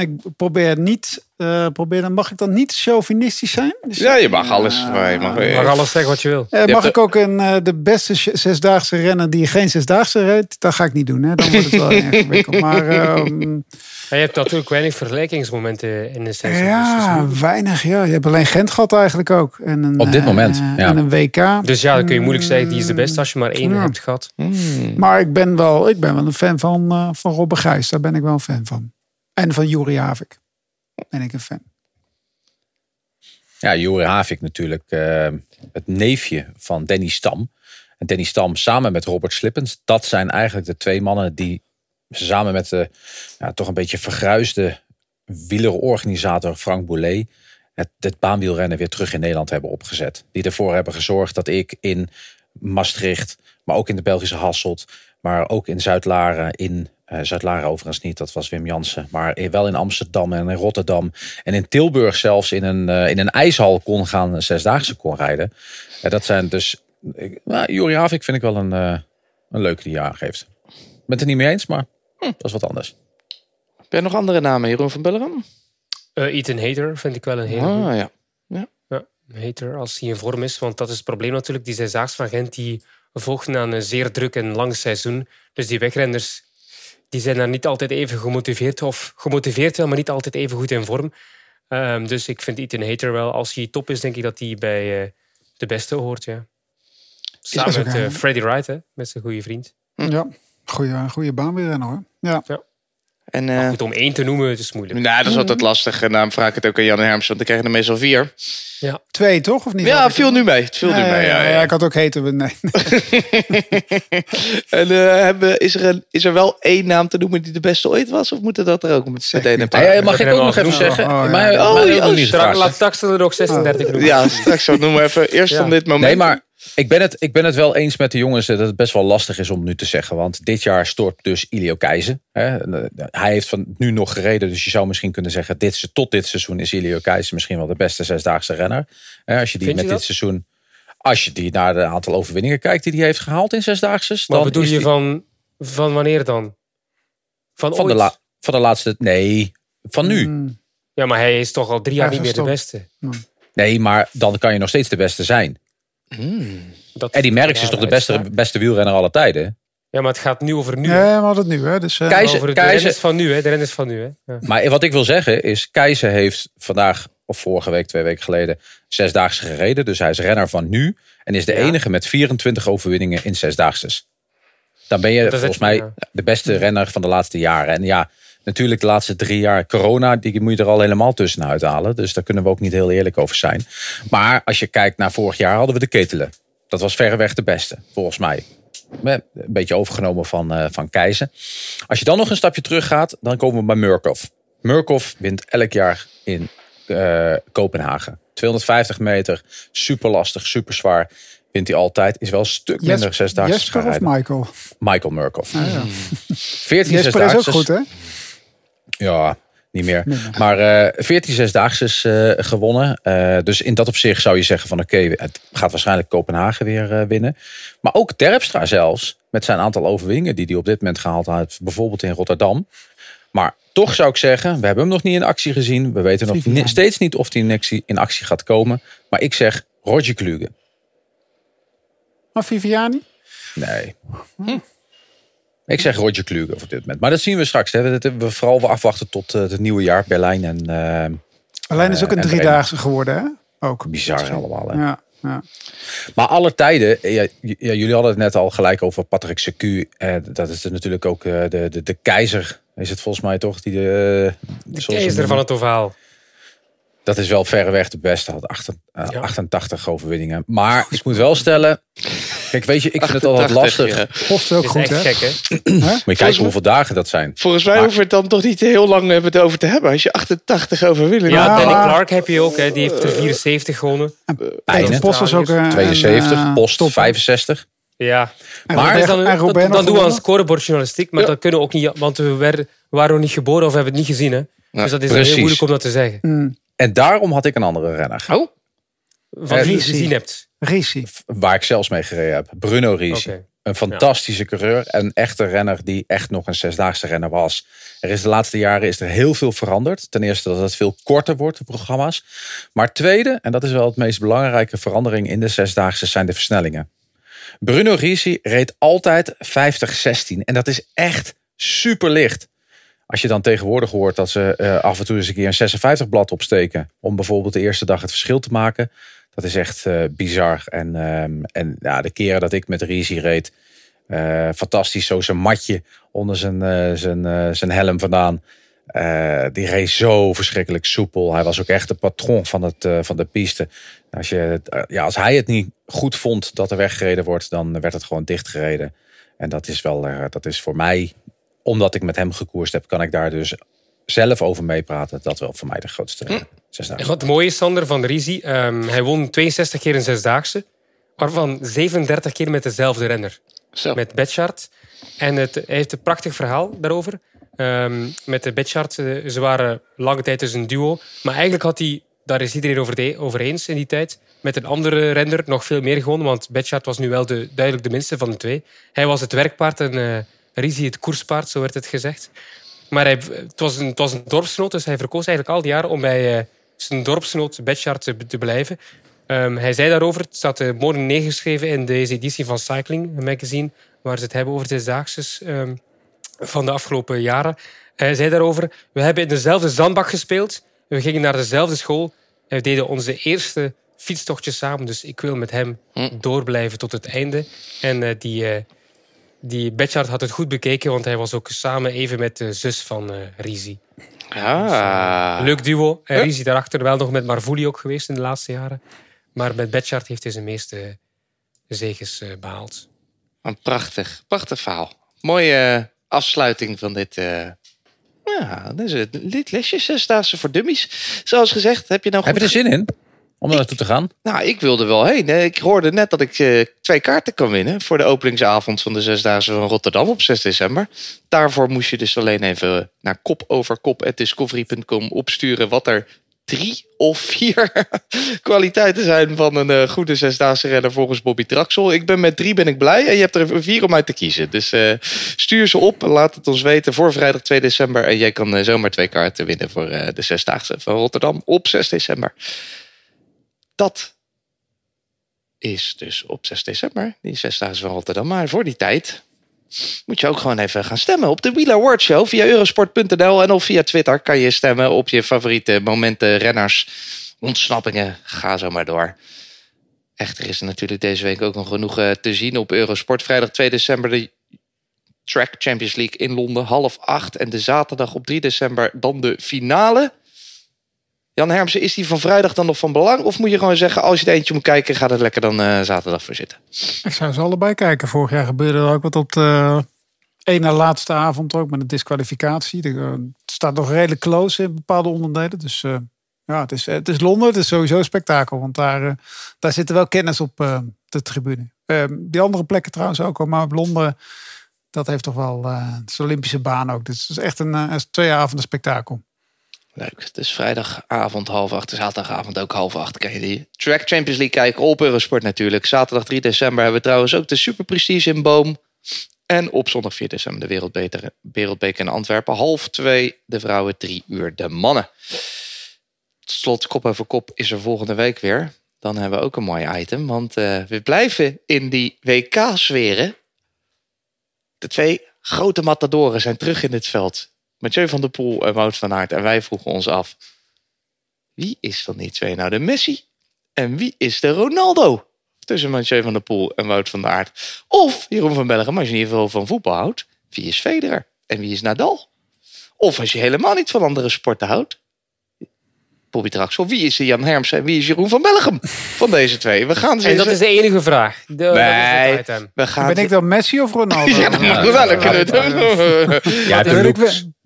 Ik probeer niet, eh, probeer dan, mag ik dan niet chauvinistisch zijn? Dus, Ja, je mag alles. je mag, Je mag alles zeggen wat je wil. eh, mag ik ook een, eh, de beste zesdaagse renner die geen zesdaagse reed? Dat ga ik niet doen, hè? dan wordt het wel <laughs> erg ingewikkeld. Maar ehm, Maar je hebt natuurlijk weinig vergelijkingsmomenten in de dus is ja, moeilijk. weinig. Ja. Je hebt alleen Gent gehad eigenlijk ook. En een, Op dit moment, ja. En een WK. Dus ja, dan kun je moeilijk zeggen, die is de beste als je maar één Ja. hebt gehad. Hmm. Maar ik ben wel, ik ben wel een fan van, eh van Robbe Gijs. Daar ben ik wel een fan van. En van Juri Havik. Ben ik een fan. Ja, Jori Havik natuurlijk. eh, het neefje van Danny Stam. En Danny Stam samen met Robert Slippens. Dat zijn eigenlijk de twee mannen die samen met de ja, toch een beetje vergruisde wielerorganisator Frank Boulet. Het, het baanwielrennen weer terug in Nederland hebben opgezet. Die ervoor hebben gezorgd dat ik in Maastricht, maar ook in de Belgische Hasselt, maar ook in Zuid-Laren, in eh Zuid-Laren overigens niet, dat was Wim Jansen, maar in- wel in Amsterdam en in Rotterdam en in Tilburg zelfs in een, eh, in een ijshal kon gaan, een zesdaagse kon rijden. Ja, dat zijn dus, ik- nou, Jori Havik vind ik wel een, eh, een leuke die je aangeeft. Ik ben het er niet mee eens, maar hm, dat is wat anders. Heb jij nog andere namen, Jeroen van Bellegem? Eh, Ethan Hater vind ik wel een hele. Ah ja. Ja, Hater als hij in vorm is. Want dat is het probleem natuurlijk. Die zesdaags van Gent die volgden aan een zeer druk en lang seizoen. Dus die wegrenners die zijn daar niet altijd even gemotiveerd. Of gemotiveerd wel, maar niet altijd even goed in vorm. Ehm, dus ik vind Ethan Hater wel, als hij top is, denk ik dat hij bij eh, de beste hoort. Ja. Samen met eh? Freddy Wright, hè, met zijn goede vriend. Ja, goede, goede baan weer hoor. Ja. En, eh, Goed, om één te noemen, het is moeilijk. nou, dat is altijd lastig. En daarom vraag ik het ook aan Jan Hermsen, want dan krijg je er meestal vier. Twee toch? Of niet? Ja, het viel nu mee. Het viel nu mee. Ja, ja. ik had ook heten. Nee. <laughs> En eh, hebben, is, er een, is er wel één naam te noemen die de beste ooit was? Of moeten dat er ook met- meteen een paar? Hey, mag ik ook nog even zeggen? Oh, ja. Maar, Oh, maar ja, ook oh, niet Straks, Taxel er ook 36 noemen. Ja, straks zo noemen we even. Eerst Ja. om dit moment. Nee, maar ik ben, het, ik ben het wel eens met de jongens dat het best wel lastig is om nu te zeggen. Want dit jaar stort dus Ilio Keizer. Hè. Hij heeft van nu nog gereden, dus je zou misschien kunnen zeggen... Dit, tot dit seizoen is Ilio Keizer misschien wel de beste zesdaagse renner. Hè, Als je die Vind je met dit seizoen... Als je die naar de aantal overwinningen kijkt die hij heeft gehaald in zesdaagse... Maar dan bedoel je die- van, van wanneer dan? Van, van, de ooit? la, van de laatste... Nee, van nu. Mm, Ja, maar hij is toch al drie jaar niet meer de beste. Nee, maar dan kan je nog steeds de beste zijn. Hmm. Dat, Eddie Merckx ja, is toch de beste, beste wielrenner aller tijden? Ja, maar het gaat nu over nu. Nee, we hadden het nu. Hè. Dus, eh, Keizer- over de Keizer- renners van nu, hè? De renners van nu, hè? Ja. Maar wat ik wil zeggen is, Keizer heeft vandaag of vorige week, twee weken geleden, zesdaagse gereden. Dus hij is renner van nu en is de Ja. enige met 24 overwinningen in zesdaagses. Dan ben je volgens mij ja. de beste renner van de laatste jaren. En ja, natuurlijk de laatste drie jaar corona, die moet je er al helemaal tussenuit halen. Dus daar kunnen we ook niet heel eerlijk over zijn. Maar als je kijkt naar vorig jaar hadden we de Ketelen. Dat was verreweg de beste, volgens mij. Een beetje overgenomen van, eh, van Keizer. Als je dan nog een stapje terug gaat, dan komen we bij Murkoff. Murkoff wint elk jaar in eh, Kopenhagen. 250 meter, super lastig, super zwaar. Wint hij altijd. Is wel een stuk minder Jesper, zesdaagse Jesper of. Michael? Michael Murkoff. Ah, ja. 14 Jesper is ook goed hè? Ja, niet meer. Maar eh 14 zesdaagses eh gewonnen. Eh, dus in dat opzicht zou je zeggen van oké, het gaat waarschijnlijk Kopenhagen weer winnen. Maar ook Terpstra zelfs, met zijn aantal overwinningen die hij op dit moment gehaald heeft. Bijvoorbeeld in Rotterdam. Maar toch zou ik zeggen, we hebben hem nog niet in actie gezien. We weten nog ni- steeds niet of hij in actie, in actie gaat komen. Maar ik zeg Roger Kluge. Maar Viviani? Nee. Ik zeg Roger Kluge op dit moment. Maar dat zien we straks. Hè. Dat hebben we vooral afwachten tot eh, het nieuwe jaar. Berlijn en eh, Alleen is ook Eh, een en driedaagse geworden hè? Ook. bizar allemaal. Hè. Ja, ja. Maar alle tijden, eh, ja, jullie hadden het net al gelijk over Patrick Secu. Eh, dat is er natuurlijk ook eh, de, de, de keizer, is het volgens mij toch? Die de, De we keizer van het ovaal. Dat is wel verreweg de beste, had acht- eh, Ja. 88 overwinningen. Maar ik moet wel stellen, Kijk, weet je, ik vind het altijd 88, lastig. ja. Post is ook is goed, echt hè? gek, hè? Moet je kijken hoeveel dagen dat zijn. Volgens mij Maar- hoeven we het dan toch niet heel lang hebben het over te hebben. Als je 88 overwinningen Ja, Ja, Danny maar- Clark heb je ook. Hè. Die heeft er 74 gewonnen. Bijna. Post was ook eh, 72, een, eh, Post top. 65. Ja. En Maar- Robert- dan, en dan, dan nog doen we aan gewonnen? scorebordjournalistiek, maar Ja. dat kunnen we ook niet, want we werden, waren niet geboren of hebben het niet gezien. Hè? Ja, dus dat is precies. heel moeilijk om dat te zeggen. Mm, En daarom had ik een andere renner. Oh, Van Eh, wie je gezien hebt. Risi. Waar ik zelfs mee gereden heb. Bruno Risi. Een fantastische coureur. Een echte renner die echt nog een zesdaagse renner was. Er is de laatste jaren is er heel veel veranderd. Ten eerste dat het veel korter wordt, de programma's. Maar tweede, en dat is wel het meest belangrijke verandering in de zesdaagse, zijn de versnellingen. Bruno Risi reed altijd 50-16. En dat is echt super licht. Als je dan tegenwoordig hoort dat ze eh, af en toe eens een keer een 56 blad opsteken. Om bijvoorbeeld de eerste dag het verschil te maken. Dat is echt eh, bizar. En, ehm, en ja, de keren dat ik met Risi reed. eh, fantastisch, zo zijn matje onder zijn, eh, zijn, zijn helm vandaan. Die reed zo verschrikkelijk soepel. Hij was ook echt de patroon van, het, van de piste. Als, je, ja, als hij het niet goed vond dat er weggereden wordt, dan werd het gewoon dichtgereden. En dat is wel, dat is voor mij, omdat ik met hem gekoerst heb, kan ik daar dus zelf over meepraten. Dat wel voor mij de grootste En zesdaagse. wat mooi is, Sander van Risi, ehm, hij won 62 keer een zesdaagse, waarvan 37 keer met dezelfde renner. zo. met Betchart. En het, hij heeft een prachtig verhaal daarover. Ehm, met de Betchart, eh, ze waren lange tijd dus een duo. Maar eigenlijk had hij, daar is iedereen over, de, over eens in die tijd, met een andere renner nog veel meer gewonnen. Want Betchart was nu wel de, duidelijk de minste van de twee. Hij was het werkpaard en eh Risi het koerspaard, zo werd het gezegd. Maar hij, het, was een, het was een dorpsgenoot, dus hij verkoos eigenlijk al die jaren om bij eh, zijn dorpsgenoot Betchart te, te blijven. Ehm, hij zei daarover, het staat uh, mooi neergeschreven in deze editie van Cycling magazine, waar ze het hebben over de zaagsers ehm, van de afgelopen jaren. Hij zei daarover, we hebben in dezelfde zandbak gespeeld, we gingen naar dezelfde school en we deden onze eerste fietstochtjes samen, dus ik wil met hem Hm. doorblijven tot het einde. En eh, die, eh die Betchart had het goed bekeken, want hij was ook samen even met de zus van eh Risi. Ah. Leuk duo. En. Risi daarachter wel nog met Marvuli ook geweest in de laatste jaren. Maar met Betchart heeft hij zijn meeste zegens eh, behaald. Een prachtig, prachtig verhaal. Mooie eh, afsluiting van dit. eh, ja, dit lesje zesdaagse voor dummies. Zoals gezegd, heb je nou Heb je er zin in om er naartoe te gaan? Nou, ik wilde wel heen. Ik hoorde net dat ik eh, twee kaarten kan winnen voor de openingsavond van de Zesdaagse van Rotterdam op 6 december. Daarvoor moest je dus alleen even naar kopoverkop.discovery.com opsturen wat er drie of vier <laughs> kwaliteiten zijn van een eh, goede Zesdaagse renner volgens Bobby Traxel. Ik ben met drie ben ik blij en je hebt er vier om uit te kiezen. Dus eh, stuur ze op, laat het ons weten voor vrijdag 2 december. En jij kan zomaar twee kaarten winnen voor de Zesdaagse van Rotterdam op 6 december. Dat is dus op 6 december, die zesdaagse van Rotterdam. Maar voor die tijd moet je ook gewoon even gaan stemmen op de Wheeler Award Show via eurosport.nl en of via Twitter kan je stemmen op je favoriete momenten, renners, ontsnappingen. Ga zo maar door. Echter is er natuurlijk deze week ook nog genoeg eh, te zien op Eurosport. Vrijdag 2 december de Track Champions League in Londen, half acht. En de zaterdag op 3 december dan de finale. Jan Hermsen, is die van vrijdag dan nog van belang? Of moet je gewoon zeggen, als je er eentje moet kijken, ga er lekker dan eh, zaterdag voor zitten? Ik zou ze allebei kijken. Vorig jaar gebeurde er ook wat op de ene laatste avond ook met een disqualificatie. De, eh, het staat nog redelijk close in bepaalde onderdelen. Dus eh, ja, het is, het is Londen. Het is sowieso een spektakel. Want daar, eh, daar zitten wel kennis op eh, de tribune. Eh, die andere plekken trouwens ook. al, Maar op Londen, dat heeft toch wel... eh het een Olympische baan ook. Dus het is echt eh, een twee avonden spektakel. Leuk. Dus vrijdagavond half acht, zaterdagavond ook half acht. Kan je die Track Champions League kijken op Eurosport natuurlijk. Zaterdag 3 december hebben we trouwens ook de Super Prestige in Boom. En op zondag 4 december de Wereldbeker, Wereldbeker in Antwerpen. Half twee de vrouwen, drie uur de mannen. Tot slot, kop over kop is er volgende week weer. Dan hebben we ook een mooi item, want eh, we blijven in die WK-sferen. De twee grote matadoren zijn terug in het veld. Mathieu van der Poel en Wout van Aert. En wij vroegen ons af, wie is van die twee nou de Messi? En wie is de Ronaldo? Tussen Mathieu van der Poel en Wout van Aert. Of Jeroen van Bellegem, als je in ieder geval van voetbal houdt. Wie is Federer? En wie is Nadal? Of als je helemaal niet van andere sporten houdt. Bobby Traxel. Wie is Jan Hermsen en wie is Jeroen van Bellegem van deze twee? We gaan ze En dat eens- is de enige vraag. De, dat is we gaan Ben ze- ik dan Messi of Ronaldo? <laughs> Ja, dat mag wel. Ja,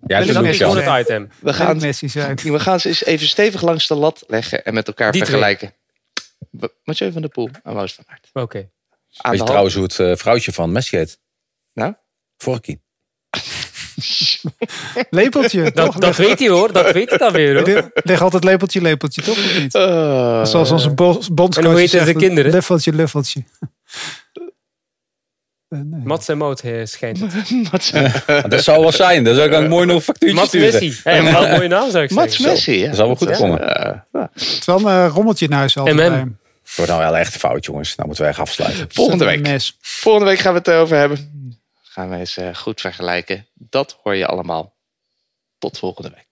Ja, Dat is Jan. het item. We gaan, Messi zijn? we gaan ze eens even stevig langs de lat leggen en met elkaar vergelijken. Mathieu van der Poel en Wout van Aert. Oké. Weet de je hand. trouwens hoe het eh, vrouwtje van Messi heet? Nou? Vorkie. <laughs> Lepeltje, toch? Dat, dat weet hij hoor. Dat weet hij dan weer hoor. Ligt altijd lepeltje, lepeltje, toch? Of niet? Eh, Zoals onze bo- bondscoach En hoe zegt, de kinderen? Luffeltje, luffeltje. Eh, nee. Mats en eh, schijnt het. <laughs> Mats, Dat zou wel zijn. Dat zou ik een mooi nog factuurtje Mats sturen. Messi. Hey, een mooie naam zou ik Mats zeggen. Messi, ja. Dat zou wel goed Ja. komen. Eh, ja. Het is wel een eh, rommeltje in huis altijd MM. bij hem. Het wordt nou wel echt fout, jongens. Nou moeten wij echt afsluiten. Volgende week. Volgende week gaan we het erover hebben. Gaan we eens eh, goed vergelijken. Dat hoor je allemaal. Tot volgende week.